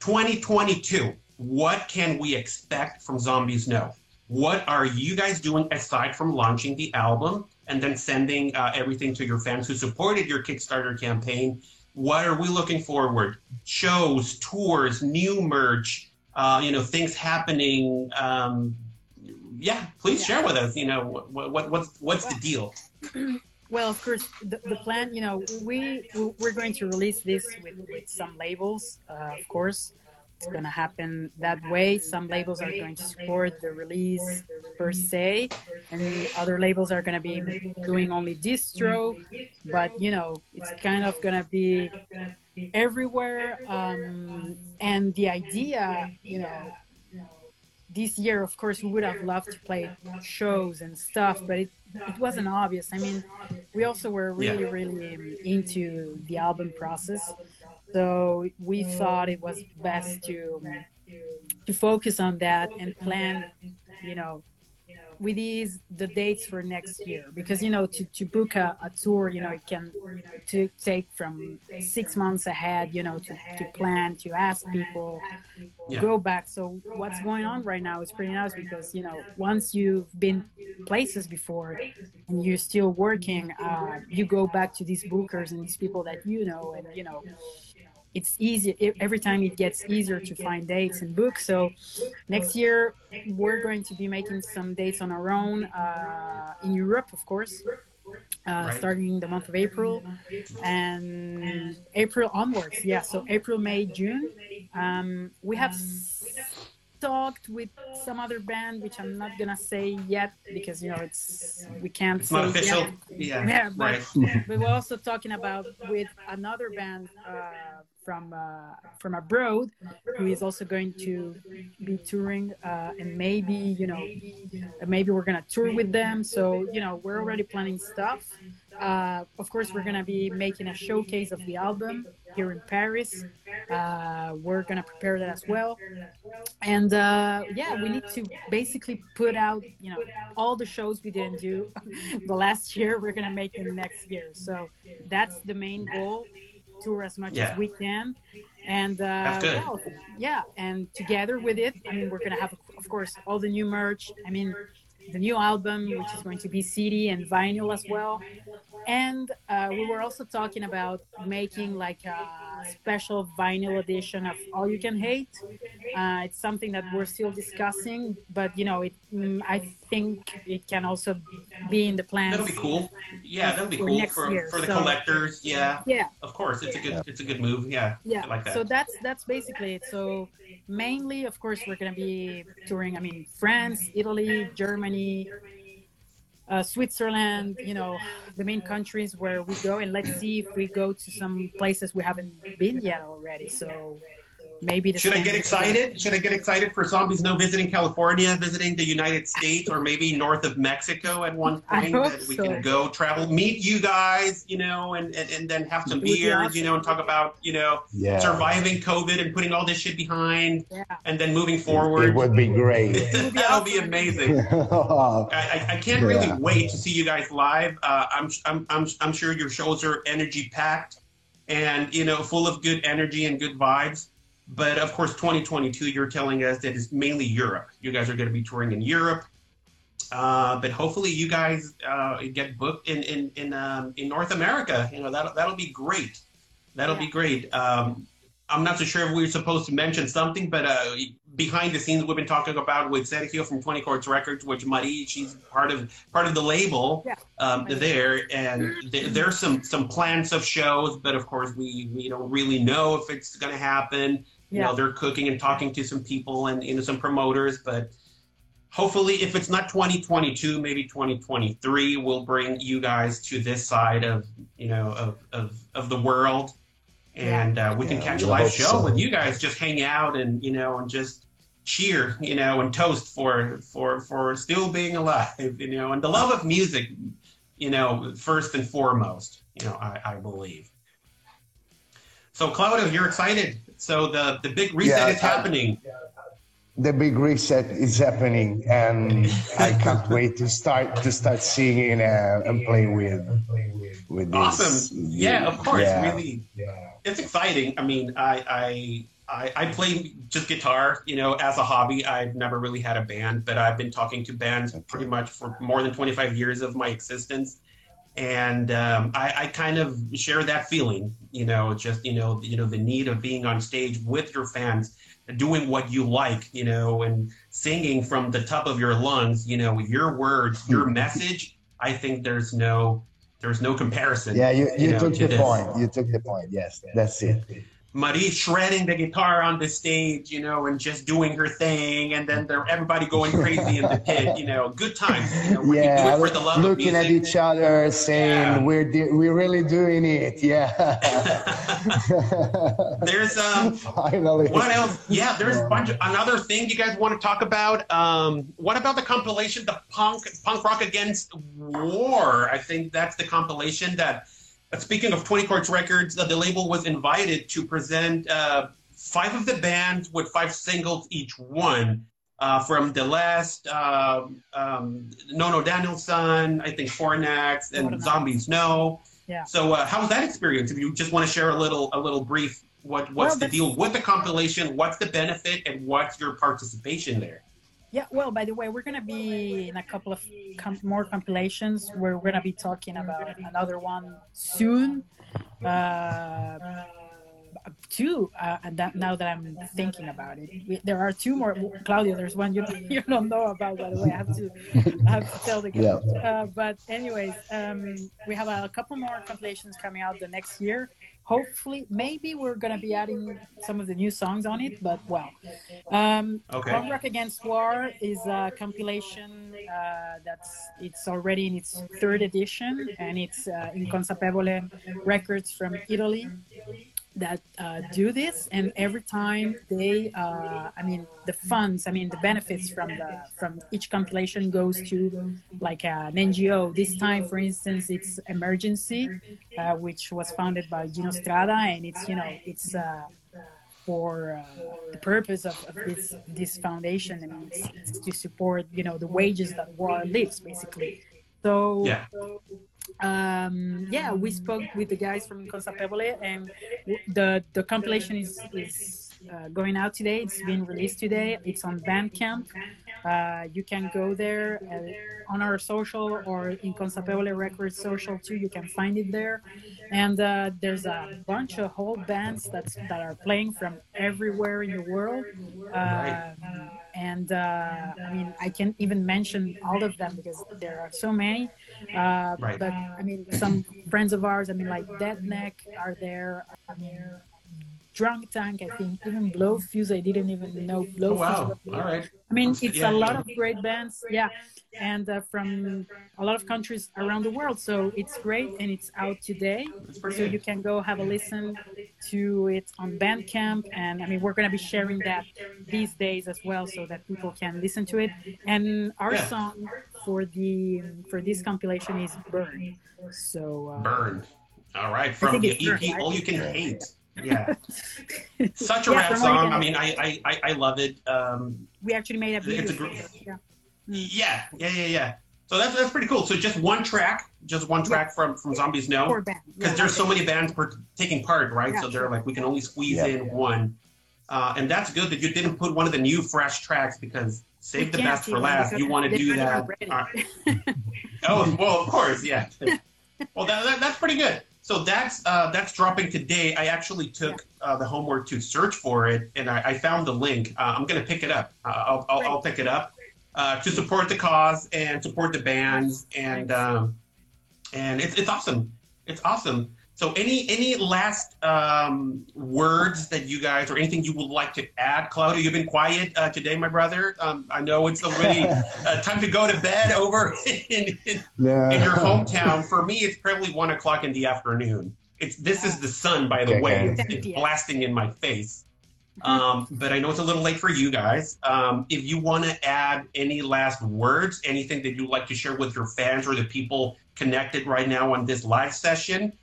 2022. What can we expect from Zombies No? What are you guys doing aside from launching the album and then sending uh, everything to your fans who supported your Kickstarter campaign? What are we looking forward? Shows, tours, new merch, uh, you know, things happening. Um, yeah, please share with us. You know, what, what what's what's the deal? Well, of course, the, the plan, you know, we we're going to release this with, with some labels, uh, of course. It's going to happen that way. Some labels are going to support the release per se, and the other labels are going to be doing only distro. But you know, it's kind of going to be everywhere. Um, and the idea, you know, this year, of course, we would have loved to play shows and stuff, but it, it wasn't obvious. I mean, we also were really, Yeah. really um, into the album process, so we thought it was best to to focus on that and plan, you know, with these the dates for next year. Because you know to, to book a, a tour you know it can to take from six months ahead you know to, to plan to ask people Yeah. go back. So what's going on right now is pretty nice because you know once you've been places before and you're still working uh, you go back to these bookers and these people that you know and you know it's easy every time it gets easier to find dates and book so next year we're going to be making some dates on our own uh, in europe of course uh, Right. starting the month of april and april onwards yeah so april may june um, we have s- talked with some other band which i'm not gonna say yet because you know it's we can't It's say not official. yet. Yeah, Yeah, but right. but we're also talking about with another band uh, from uh, from abroad who is also going to be touring uh, and maybe you know maybe we're gonna tour with them. So you know we're already planning stuff. Uh, of course we're gonna be making a showcase of the album here in paris. Uh, we're gonna prepare that as well. And uh, yeah we need to basically put out you know all the shows we didn't do the last year we're gonna make them next year. So that's the main goal tour as much Yeah. as we can. And uh, well, yeah and together with it i mean we're gonna have of course all the new merch. I mean the new album which is going to be cd and vinyl as well and uh, we were also talking about making like a special vinyl edition of all you can hate uh, it's something that we're still discussing but you know it mm, i think it can also be in the plans That'll be cool. Yeah, that'll be For cool next for, year, for the so- collectors. Yeah, yeah of course, it's a good it's a good move. Yeah, yeah I like that. so that's that's basically it so mainly of course we're going to be touring i mean france italy germany uh, Switzerland, you know, the main countries where we go, and let's see if we go to some places we haven't been yet already. So maybe. Should I get excited? Should I get excited for Zombies No visiting California, visiting the United States, or maybe north of Mexico at one point that we so. can go travel, meet you guys, you know, and, and, and then have some beers, awesome. you know, and talk about, you know, yeah. surviving COVID and putting all this shit behind yeah. and then moving forward. It would be great. That'll be amazing. I, I, can't yeah. really wait to see you guys live. Uh, I'm, I'm, I'm, I'm sure your shows are energy packed and, you know, full of good energy and good vibes. But of course, 2022, you're telling us that it's mainly Europe. You guys are going to be touring in Europe. Uh, but hopefully, you guys uh, get booked in in in, um, in North America. You know that that'll be great. That'll yeah. be great. Um, I'm not so sure if we are supposed to mention something, but uh, behind the scenes, we've been talking about with Sergio from 20 Chords Records, which Marie, she's part of part of the label yeah. um, there, and th- there's some some plans of shows, but of course we we don't really know if it's going to happen. You know, they're cooking and talking to some people and you know some promoters, but hopefully, if it's not 2022, maybe 2023, we'll bring you guys to this side of you know of of, of the world and uh, we can catch a live show so. with you guys. Just hang out and you know and just cheer, you know, and toast for for for still being alive, you know, and the love of music, you know, first and foremost, you know, I, I believe. So Claudio, you're excited. So the the big reset yeah, is happening. the big reset is happening, and I can't wait to start to start singing uh, and playing with with this. Awesome. Yeah, of course. Yeah. Really. Yeah it's exciting. I mean, I, I I, I, play just guitar, you know, as a hobby. I've never really had a band, but I've been talking to bands pretty much for more than 25 years of my existence. And um, I, I, kind of share that feeling, you know, just, you know, you know, the need of being on stage with your fans, doing what you like, you know, and singing from the top of your lungs, you know, your words, your message. I think there's no there's no comparison. Yeah, you, you, you know, took the this. point. You took the point. Yes, that's it. Marie shredding the guitar on the stage, you know, and just doing her thing, and then there, everybody going crazy in the pit, you know, good times. You know, yeah, looking at each other, saying yeah. we're we're really doing it. Yeah. there's um. Finally. What else? Yeah, there's a bunch. Of, another thing you guys want to talk about? Um, what about the compilation, the punk punk rock against war? I think that's the compilation that speaking of 20 Chords Records, uh, the label was invited to present uh, five of the bands with five singles each one. Uh, from the last um, um, Nono Danielson, I think Fornax, and Zombies No. Yeah. So uh, how was that experience? If you just want to share a little, a little brief, what what's well, the deal with the compilation? What's the benefit, and what's your participation there? Yeah, well, by the way, we're going to be in a couple of com- more compilations where we're going to be talking about another one soon. Uh, two, uh, and that, now that I'm thinking about it, we, there are two more. Claudio, there's one you, you don't know about, by the way. I have to, I have to tell the guys. Yeah. Uh, but anyways, um, we have a couple more compilations coming out the next year hopefully maybe we're gonna be adding some of the new songs on it but well um okay. Rock against war is a compilation uh, that's it's already in its third edition and it's uh, inconsapevole records from italy that uh, do this and every time they uh, i mean the funds i mean the benefits from the from each compilation goes to like an ngo this time for instance it's emergency uh, which was founded by gino strada and it's you know it's uh, for uh, the purpose of, of, this this foundation and it's, it's to support you know the wages that war lives basically. So yeah um, yeah, we spoke with the guys from Consapevole, and the the compilation is is uh, going out today. It's been released today. It's on Bandcamp. Uh, you can go there uh, on our social or in Consapevole Records social too. You can find it there. And uh, there's a bunch of whole bands that's, that are playing from everywhere in the world. Um, and uh, I mean, I can't even mention all of them because there are so many. Uh, right. But I mean, some friends of ours, I mean, like Dead Neck are there. I mean, Drunk Tank, I think, even Blowfuse. I didn't even know Blowfuse. Oh, wow. All right. I mean, it's yeah, a lot yeah. of great bands. Yeah. And uh, from a lot of countries around the world. So it's great and it's out today. So you can go have a listen to it on Bandcamp. And I mean, we're going to be sharing that these days as well so that people can listen to it. And our yeah. song for the for this compilation is Burn. So uh, Burn. All right. From the EP, All You Can Hate yeah. Such a yeah, rap song. i mean I, I i love it. Um we actually made a video it's a group, yeah. yeah yeah yeah yeah. So that's that's pretty cool. So just one track just one track yeah. from from zombies no? Because yeah, there's so many bands per, taking part right? So they're like we can only squeeze in one. Uh, and that's good that you didn't put one of the new fresh tracks because save the best for last you want to do that oh well of course yeah well that, that, that's pretty good so that's uh, that's dropping today. I actually took uh, the homework to search for it, and I, I found the link. Uh, I'm gonna pick it up. Uh, I'll, I'll, I'll, pick it up uh, to support the cause and support the bands, and um, and it's it's awesome. It's awesome. So, any any last um, words that you guys, or anything you would like to add, Claudio? You've been quiet uh, today, my brother. Um, I know it's already uh, time to go to bed over in, in, no. in, your hometown. For me, it's probably one o'clock in the afternoon. It's this is the sun, by the okay, way. It's, it's, blasting in my face. Um, but I know it's a little late for you guys. Um, if you want to add any last words, anything that you'd like to share with your fans or the people connected right now on this live session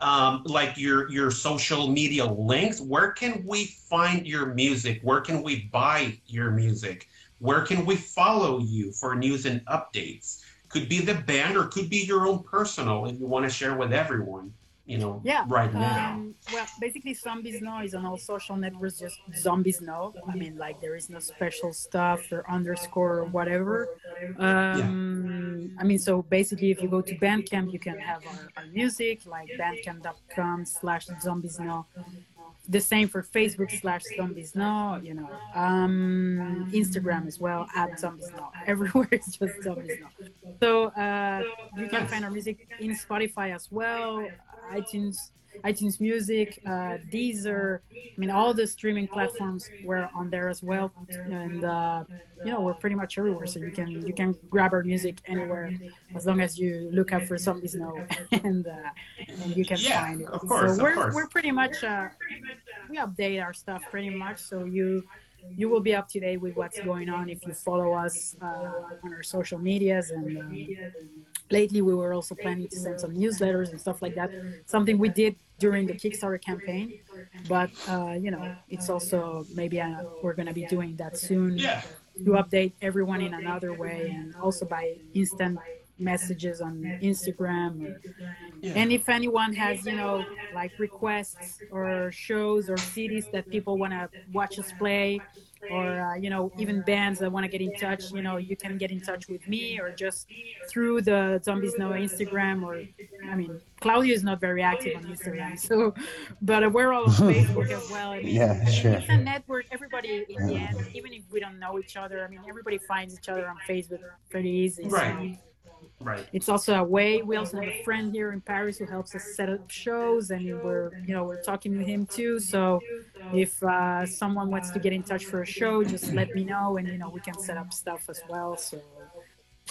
um, like your your social media links where can we find your music? Where can we buy your music? Where can we follow you for news and updates? Could be the band or could be your own personal if you want to share with everyone you know, yeah. right now? Um, well, basically, Zombies No is on all social networks, just Zombies No. I mean, like, there is no special stuff or underscore or whatever. Um, yeah. I mean, so basically, if you go to Bandcamp, you can have our, our music, like bandcamp.com slash Zombies No the same for Facebook slash Zombies No, you know, um, Instagram as well at Zombies No. Everywhere it's just Zombies No. So uh, you can find our music in Spotify as well iTunes, iTunes Music, uh, Deezer. I mean, all the streaming platforms were on there as well, and uh, you know we're pretty much everywhere. So you can you can grab our music anywhere as long as you look up for Zombies No, and, uh, and you can yeah, find it. Of course, so we're of course. we're pretty much uh, we update our stuff pretty much. So you you will be up to date with what's going on if you follow us uh, on our social medias and um, lately we were also planning to send some newsletters and stuff like that something we did during the kickstarter campaign but uh, you know it's also maybe uh, we're going to be doing that soon yeah. to update everyone in another way and also by instant messages on Instagram. Yeah. And if anyone has, you know, like requests or shows or cities that people want to watch us play, or uh, you know even bands that want to get in touch you know you can get in touch with me or just through the zombies no instagram or i mean claudio is not very active on instagram so but we're all on facebook as well. I mean, yeah sure. it's a network. Everybody in the end even if we don't know each other i mean everybody finds each other on facebook pretty easy right. so, Right. It's also a way. We also have a friend here in Paris who helps us set up shows, and we're you know we're talking with him too. So if uh, someone wants to get in touch for a show, just let me know, and you know we can set up stuff as well. So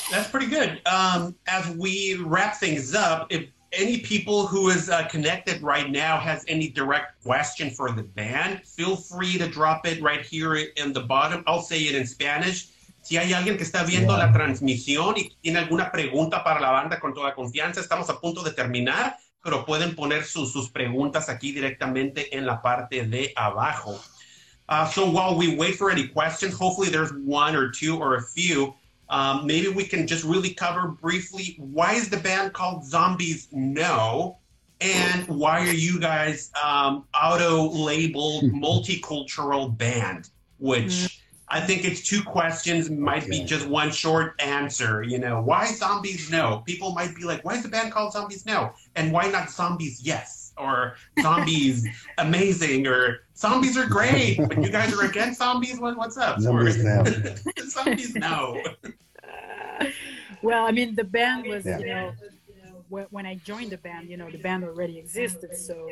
that's pretty good. Um, as we wrap things up, if any people who is uh, connected right now has any direct question for the band, feel free to drop it right here in the bottom. I'll say it in Spanish. Si hay alguien que está viendo la transmisión y tiene alguna pregunta para la banda con toda confianza, estamos a punto de terminar, pero pueden poner sus, sus preguntas aquí directamente en la parte de abajo. Uh, so while we wait for any questions, hopefully there's one or two or a few. Um, maybe we can just really cover briefly why is the band called Zombies No? And why are you guys um, auto labeled multicultural band? Which I think it's two questions, might okay. be just one short answer. You know, why Zombies No? People might be like, why is the band called Zombies No? And why not Zombies Yes? Or Zombies Amazing? Or Zombies are great, but you guys are against zombies? What, what's up? Zombies No. zombies No. well, I mean, the band was, yeah. you know, when I joined the band, you know, the band already existed. So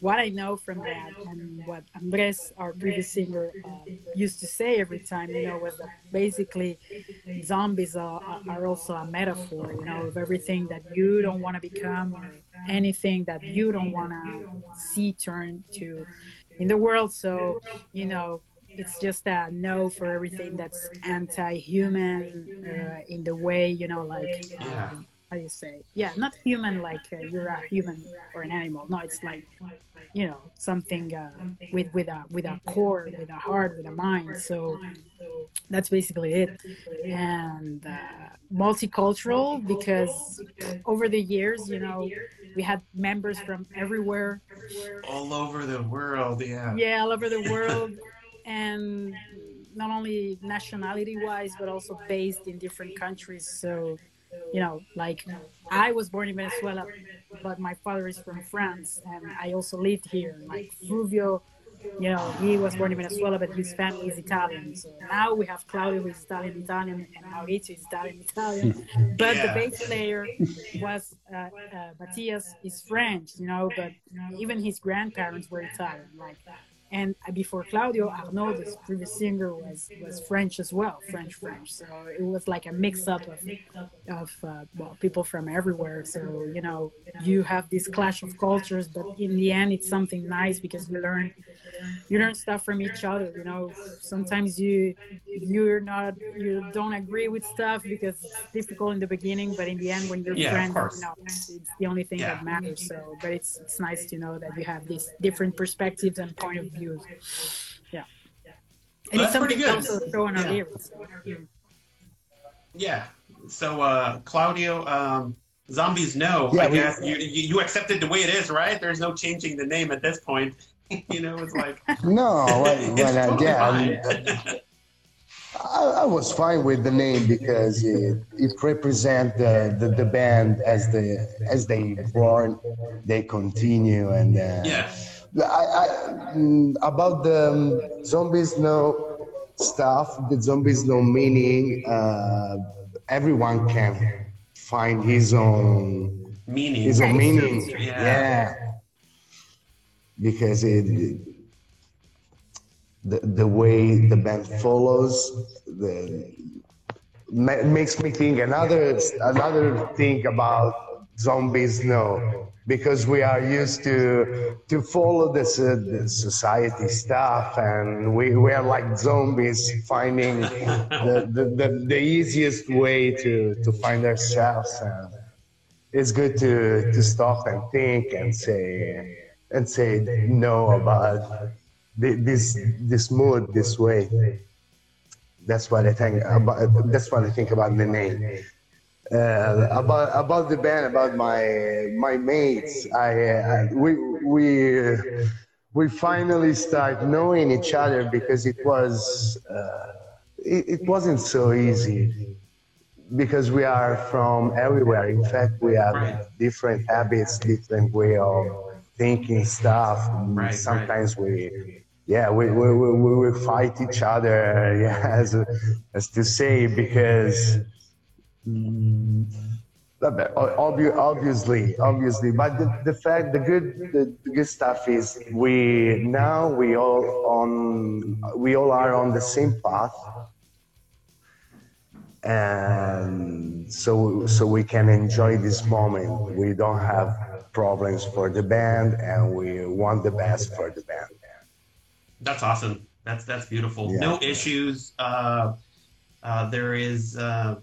what I know from that and what Andres, our previous singer, uh, used to say every time, you know, was that basically zombies are, are also a metaphor, you know, of everything that you don't want to become or anything that you don't want to see turn to in the world. So, you know, it's just a no for everything that's anti-human uh, in the way, you know, like. Um, how do you say? Yeah not human like uh, you're a human or an animal. No it's like you know something uh, with with a with a core with a heart with a mind. So that's basically it. And uh, multicultural because over the years you know we had members from everywhere. All over the world yeah. Yeah all over the world. And not only nationality wise but also based in different countries. So you know, like I was born in Venezuela, but my father is from France, and I also lived here. Like Fulvio, you know, he was born in Venezuela, but his family is Italian. So now we have Claudio, who is Italian, Italian, and Maurizio is Italian, Italian. But yeah. the bass player was uh, uh, Matthias is French, you know, but even his grandparents were Italian. Like and before Claudio, Arnaud, the previous singer, was was French as well, French French. So it was like a mix up of of uh, well people from everywhere. So you know you have this clash of cultures, but in the end, it's something nice because you learn you learn stuff from each other. You know, sometimes you you're not you don't agree with stuff because it's difficult in the beginning, but in the end, when you're yeah, friends, you know, it's the only thing yeah. that matters. So, but it's it's nice to know that you have these different perspectives and point of views. Yeah, and well, it's something good. also throwing yeah. lyrics. Yeah. So, uh, Claudio. Um, Zombies no. Yeah, I we, guess you, you accepted the way it is, right? There's no changing the name at this point. you know, it's like no, well, well uh, yeah. I, I, was fine with the name because it, it represents the, the, the, band as the as they born, they continue, and uh, yeah. I, I, mm, about the um, zombies no stuff, the zombies no meaning. Uh, everyone can find his own meaning. His own meaning. Yeah. yeah because it the, the way the band follows the makes me think another another thing about zombies no because we are used to to follow this uh, the society stuff and we, we are like zombies finding the, the, the, the easiest way to to find ourselves and it's good to to stop and think and say and say no about this this mood this way. That's what I think about. That's what I think about the name. Uh, about about the band, about my my mates. I, I we we we finally start knowing each other because it was uh, it, it wasn't so easy because we are from everywhere. In fact, we have different habits, different way of thinking stuff. Sometimes we, yeah, we, we, we, we fight each other, yeah, as, as to say, because mm, obviously, obviously, but the, the fact, the good, the, the good stuff is we now we all on, we all are on the same path and so so we can enjoy this moment we don't have problems for the band and we want the best for the band. That's awesome. That's that's beautiful. Yeah. No issues. Uh, uh, there is uh,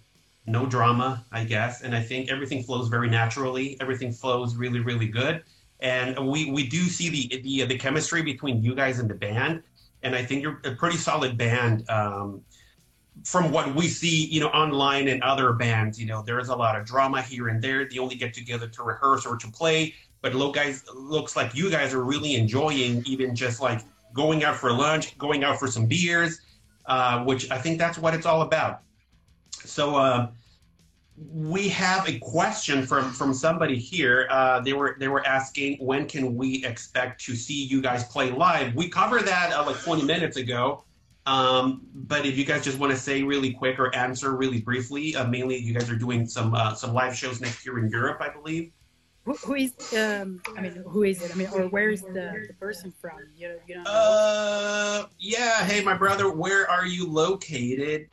no drama, I guess, and I think everything flows very naturally. Everything flows really, really good, and we we do see the the the chemistry between you guys and the band, and I think you're a pretty solid band. Um, from what we see, you know, online and other bands, you know, there is a lot of drama here and there. They only get together to rehearse or to play. But look, guys, looks like you guys are really enjoying even just like going out for lunch, going out for some beers, uh, which I think that's what it's all about. So uh, we have a question from from somebody here. Uh, they were they were asking when can we expect to see you guys play live? We covered that uh, like 20 minutes ago. Um, but if you guys just want to say really quick or answer really briefly, uh, mainly you guys are doing some uh, some live shows next year in Europe, I believe. who, who is um I mean who is it? I mean or where is the, the person from? You you know. Uh yeah, hey my brother, where are you located?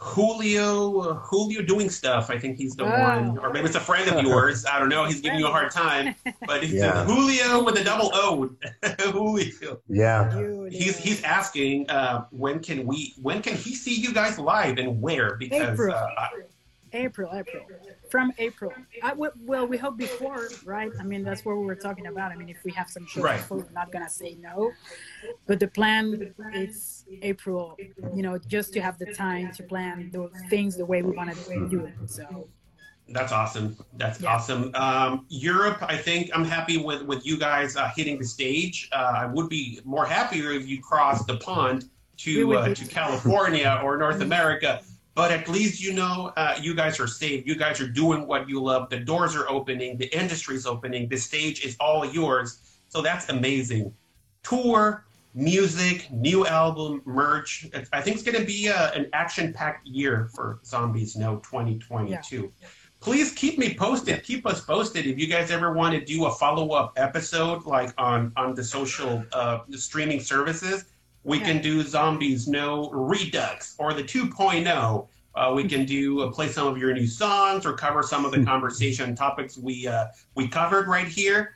Julio, uh, Julio doing stuff. I think he's the Oh. one, or maybe it's a friend of yours. I don't know. He's giving you a hard time, but it's Yeah. Julio with a double O. Julio. Yeah. Dude, He's yeah. he's asking uh, when can we when can he see you guys live and where because April. uh, April, April, from April. I, w- well, we hope before, right? I mean, that's what we were talking about. I mean, if we have some shows Right. we're not gonna say no. But the plan is April. You know, just to have the time to plan the things the way we want to do it. So That's awesome. That's Yeah. awesome. Um, Europe, I think I'm happy with with you guys uh, hitting the stage. Uh, I would be more happier if you crossed the pond to uh, to California or North America. But at least you know uh, you guys are safe. You guys are doing what you love. The doors are opening. The industry's opening. The stage is all yours. So that's amazing. Tour, music, new album, merch. I think it's going to be uh an action-packed year for Zombies No 2022 please keep me posted. Keep us posted if you guys ever want to do a follow-up episode like on on the social uh the streaming services. We can do zombies no redux or the 2.0 uh, we can do uh, play some of your new songs or cover some of the conversation topics we uh, we covered right here.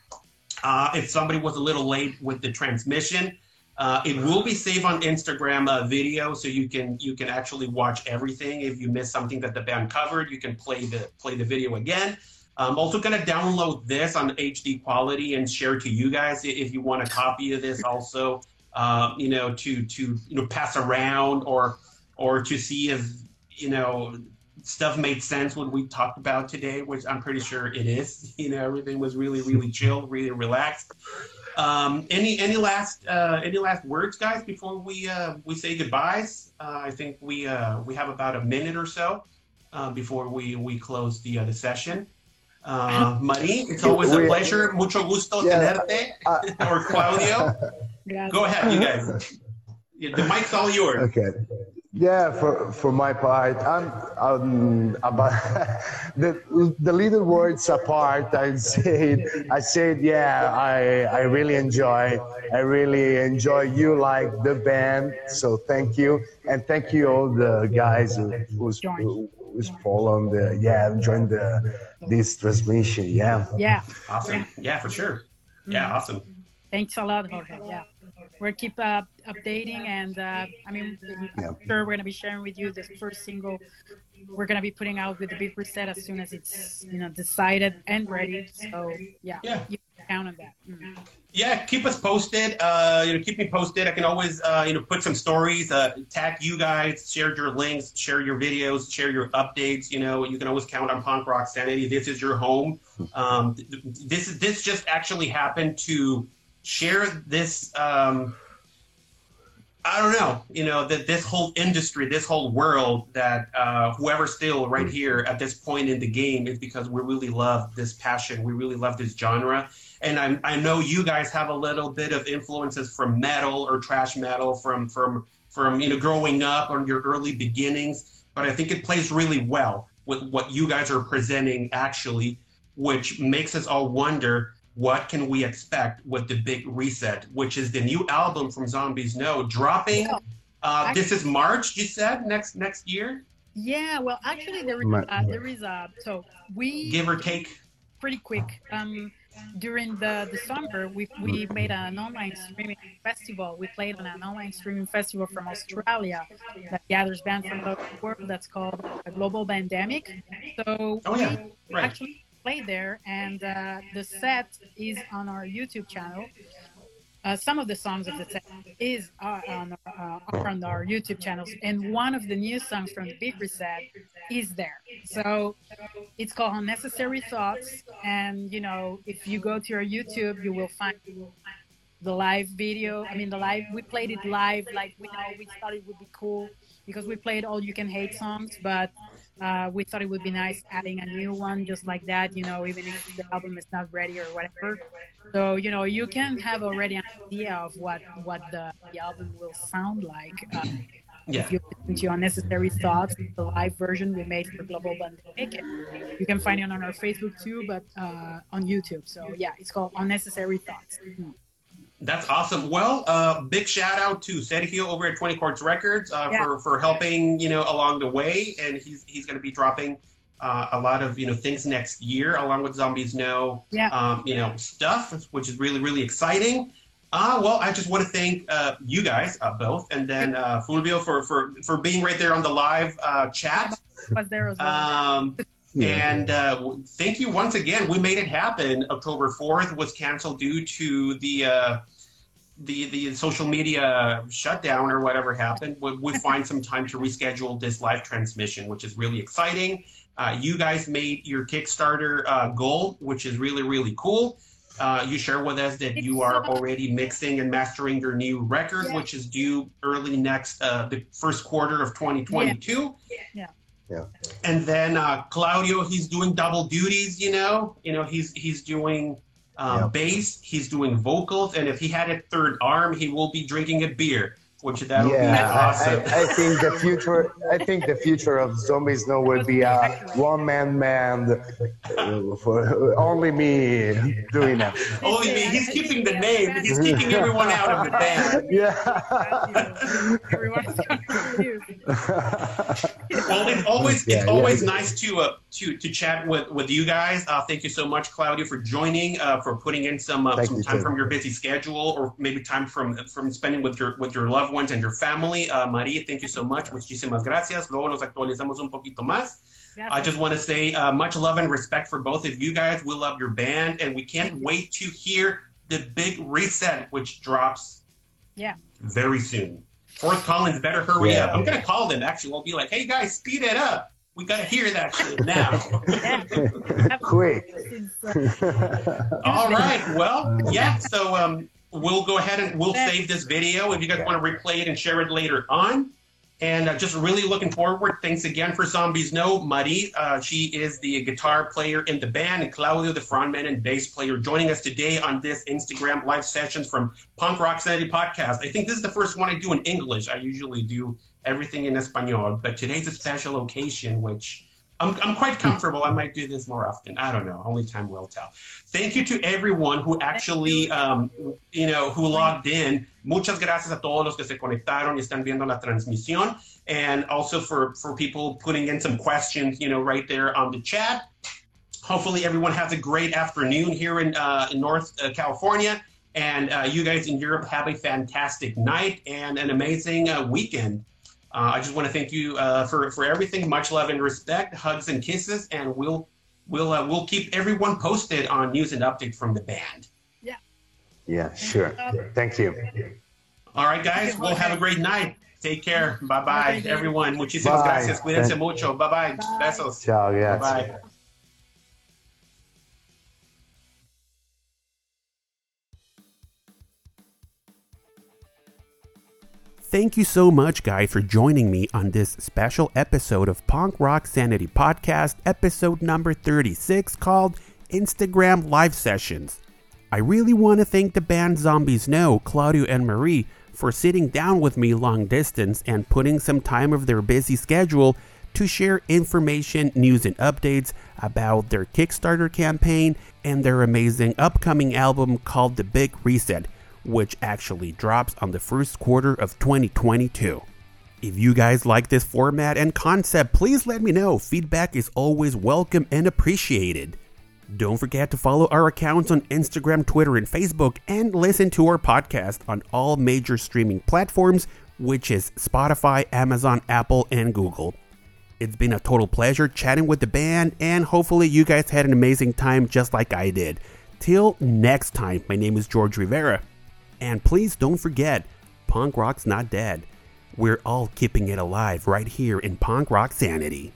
Uh, if somebody was a little late with the transmission uh, it will be saved on Instagram uh, video, so you can you can actually watch everything. If you miss something that the band covered, you can play the play the video again. I'm also gonna download this on HD quality and share to you guys if you want a copy of this. Also, uh, you know, to to you know pass around or or to see if you know stuff made sense when we talked about today, which I'm pretty sure it is. You know, everything was really really chill, really relaxed. Um, any any last uh, any last words, guys, before we uh, we say goodbyes? Uh, I think we uh, we have about a minute or so uh, before we we close the uh, the session. Uh, Marie, it's always a pleasure. Mucho gusto Yeah, tenerte. Uh, or Claudio, yeah, go ahead, you guys. The mic's all yours. Okay. Yeah, for for my part, I'm um, about the the little words apart. I said I said yeah, I I really enjoy I really enjoy you like the band. So thank you and thank you all the guys who, who's Join. who's following the yeah join the this transmission. Yeah. yeah. Awesome. Yeah, for sure. Yeah, awesome. Thanks a lot, Jorge. Yeah, we'll keep uh, updating, and uh, I mean, Yeah. I'm sure we're gonna be sharing with you the first single we're gonna be putting out with the big reset as soon as it's you know decided and ready. So yeah, Yeah. you can count on that. Mm. Yeah, keep us posted. Uh, you know, keep me posted. I can always, uh, you know, put some stories, uh, tag you guys, share your links, share your videos, share your updates. You know, you can always count on Punk Rock Sanity. This is your home. Um, th- th- this is this just actually happened to share this. Um, I don't know, you know, that this whole industry, this whole world, that uh, whoever's still right here at this point in the game is because we really love this passion. We really love this genre and I, I know you guys have a little bit of influences from metal or thrash metal from from from you know growing up or your early beginnings but i think it plays really well with what you guys are presenting actually which makes us all wonder what can we expect with the big reset which is the new album from zombies no dropping uh, this is march you said next next year Yeah, well, actually, there is Ma- uh, there is a so we give or take pretty quick. Um, during the, the summer, we, we made an online streaming festival. We played on an online streaming festival from Australia that gathers bands from the world that's called a Global pandemic. So oh yeah we right actually played there, and uh, the set is on our YouTube channel. Uh, some of the songs of the set is uh, on, uh, are on our YouTube channels, and one of the new songs from the Big Reset is there. So it's called Unnecessary Thoughts, and you know, if you go to our YouTube, you will find the live video. I mean, the live we played it live, like we know we thought it would be cool because we played all you can hate songs, but uh, we thought it would be nice adding a new one just like that, you know, even if the album is not ready or whatever. So you know, you can have already an idea of what what the, the album will sound like. Uh, yeah. if you listen to Unnecessary Thoughts, the live version we made for Global Pandemic. You can find it on our Facebook too, but uh, on YouTube. So yeah, it's called Unnecessary Thoughts. Mm-hmm. That's awesome. Well, uh, big shout out to Sergio over at 20 Chords Records uh, yeah. for, for helping, you know, along the way. And he's, he's going to be dropping uh, a lot of, you know, things next year along with Zombies No, yeah. um, you know, stuff, which is really, really exciting. Uh, well, I just want to thank uh, you guys uh, both, and then uh, Fulvio for, for, for being right there on the live uh, chat. Was there as well. Um, and uh, thank you once again. We made it happen. October 4th was canceled due to the uh, the the social media shutdown or whatever happened. We, we find some time to reschedule this live transmission, which is really exciting. Uh, you guys made your Kickstarter uh, goal, which is really really cool. Uh, you share with us that you are already mixing and mastering your new record, yeah. which is due early next, uh, the first quarter of 2022. Yeah. Yeah. And then uh, Claudio, he's doing double duties. You know, you know, he's he's doing um, yeah. bass, he's doing vocals, and if he had a third arm, he will be drinking a beer which that would yeah, be awesome. I, I, think the future. I think the future of Zombies No will be a one man band for only me doing that. Only me. He's keeping the name. He's keeping everyone out of the band. Yeah. well, it's always it's always nice to uh, to to chat with with you guys. Uh, thank you so much, Claudio, for joining, uh, for putting in some uh, some time from your busy schedule, or maybe time from from spending with your with your loved ones and your family. Uh, Maria, thank you so much. Muchísimas gracias. Luego nos actualizamos un poquito más. I just want to say uh, much love and respect for both of you guys. We love your band, and we can't wait to hear the big reset, which drops yeah very soon. Fourth Collins better hurry yeah. up. I'm gonna call them actually. We'll be like, hey guys, speed it up. We gotta hear that shit now. Quick. All right. Well, yeah. So um, we'll go ahead and we'll save this video if you guys want to replay it and share it later on. And uh, just really looking forward. Thanks again for Zombies No Marie, uh, she is the guitar player in the band, and Claudio, the frontman and bass player, joining us today on this Instagram live sessions from Punk Rock Sanity podcast. I think this is the first one I do in English. I usually do everything in Espanol, but today's a special occasion, which I'm, I'm quite comfortable. I might do this more often. I don't know. Only time will tell. Thank you to everyone who actually, um, you know, who logged in. Muchas gracias a todos los que se conectaron y están viendo la transmisión. And also for, for people putting in some questions, you know, right there on the chat. Hopefully everyone has a great afternoon here in, uh, in North uh, California. And uh, you guys in Europe have a fantastic night and an amazing uh, weekend. Uh, I just want to thank you uh, for for everything. Much love and respect, hugs and kisses, and we'll we'll uh, we'll keep everyone posted on news and updates from the band. Yeah. Yeah, sure. Thank you. All right, guys. We'll have a great night. Take care. Bye bye, everyone. Muchísimas bye. gracias. Cuídense mucho. Bye bye. Besos. Ciao. Bye bye. Thank you so much, guys, for joining me on this special episode of Punk Rock Sanity Podcast, episode number 36, called Instagram Live Sessions. I really want to thank the band Zombies No, Claudio and Marie, for sitting down with me long distance and putting some time of their busy schedule to share information, news, and updates about their Kickstarter campaign and their amazing upcoming album called The Big Reset which actually drops on the first quarter of 2022. If you guys like this format and concept, please let me know. Feedback is always welcome and appreciated. Don't forget to follow our accounts on Instagram, Twitter, and Facebook, and listen to our podcast on all major streaming platforms, which is Spotify, Amazon, Apple, and Google. It's been a total pleasure chatting with the band, and hopefully, you guys had an amazing time just like I did. Till next time, my name is George Rivera. And please don't forget, punk rock's not dead. We're all keeping it alive right here in Punk Rock Sanity.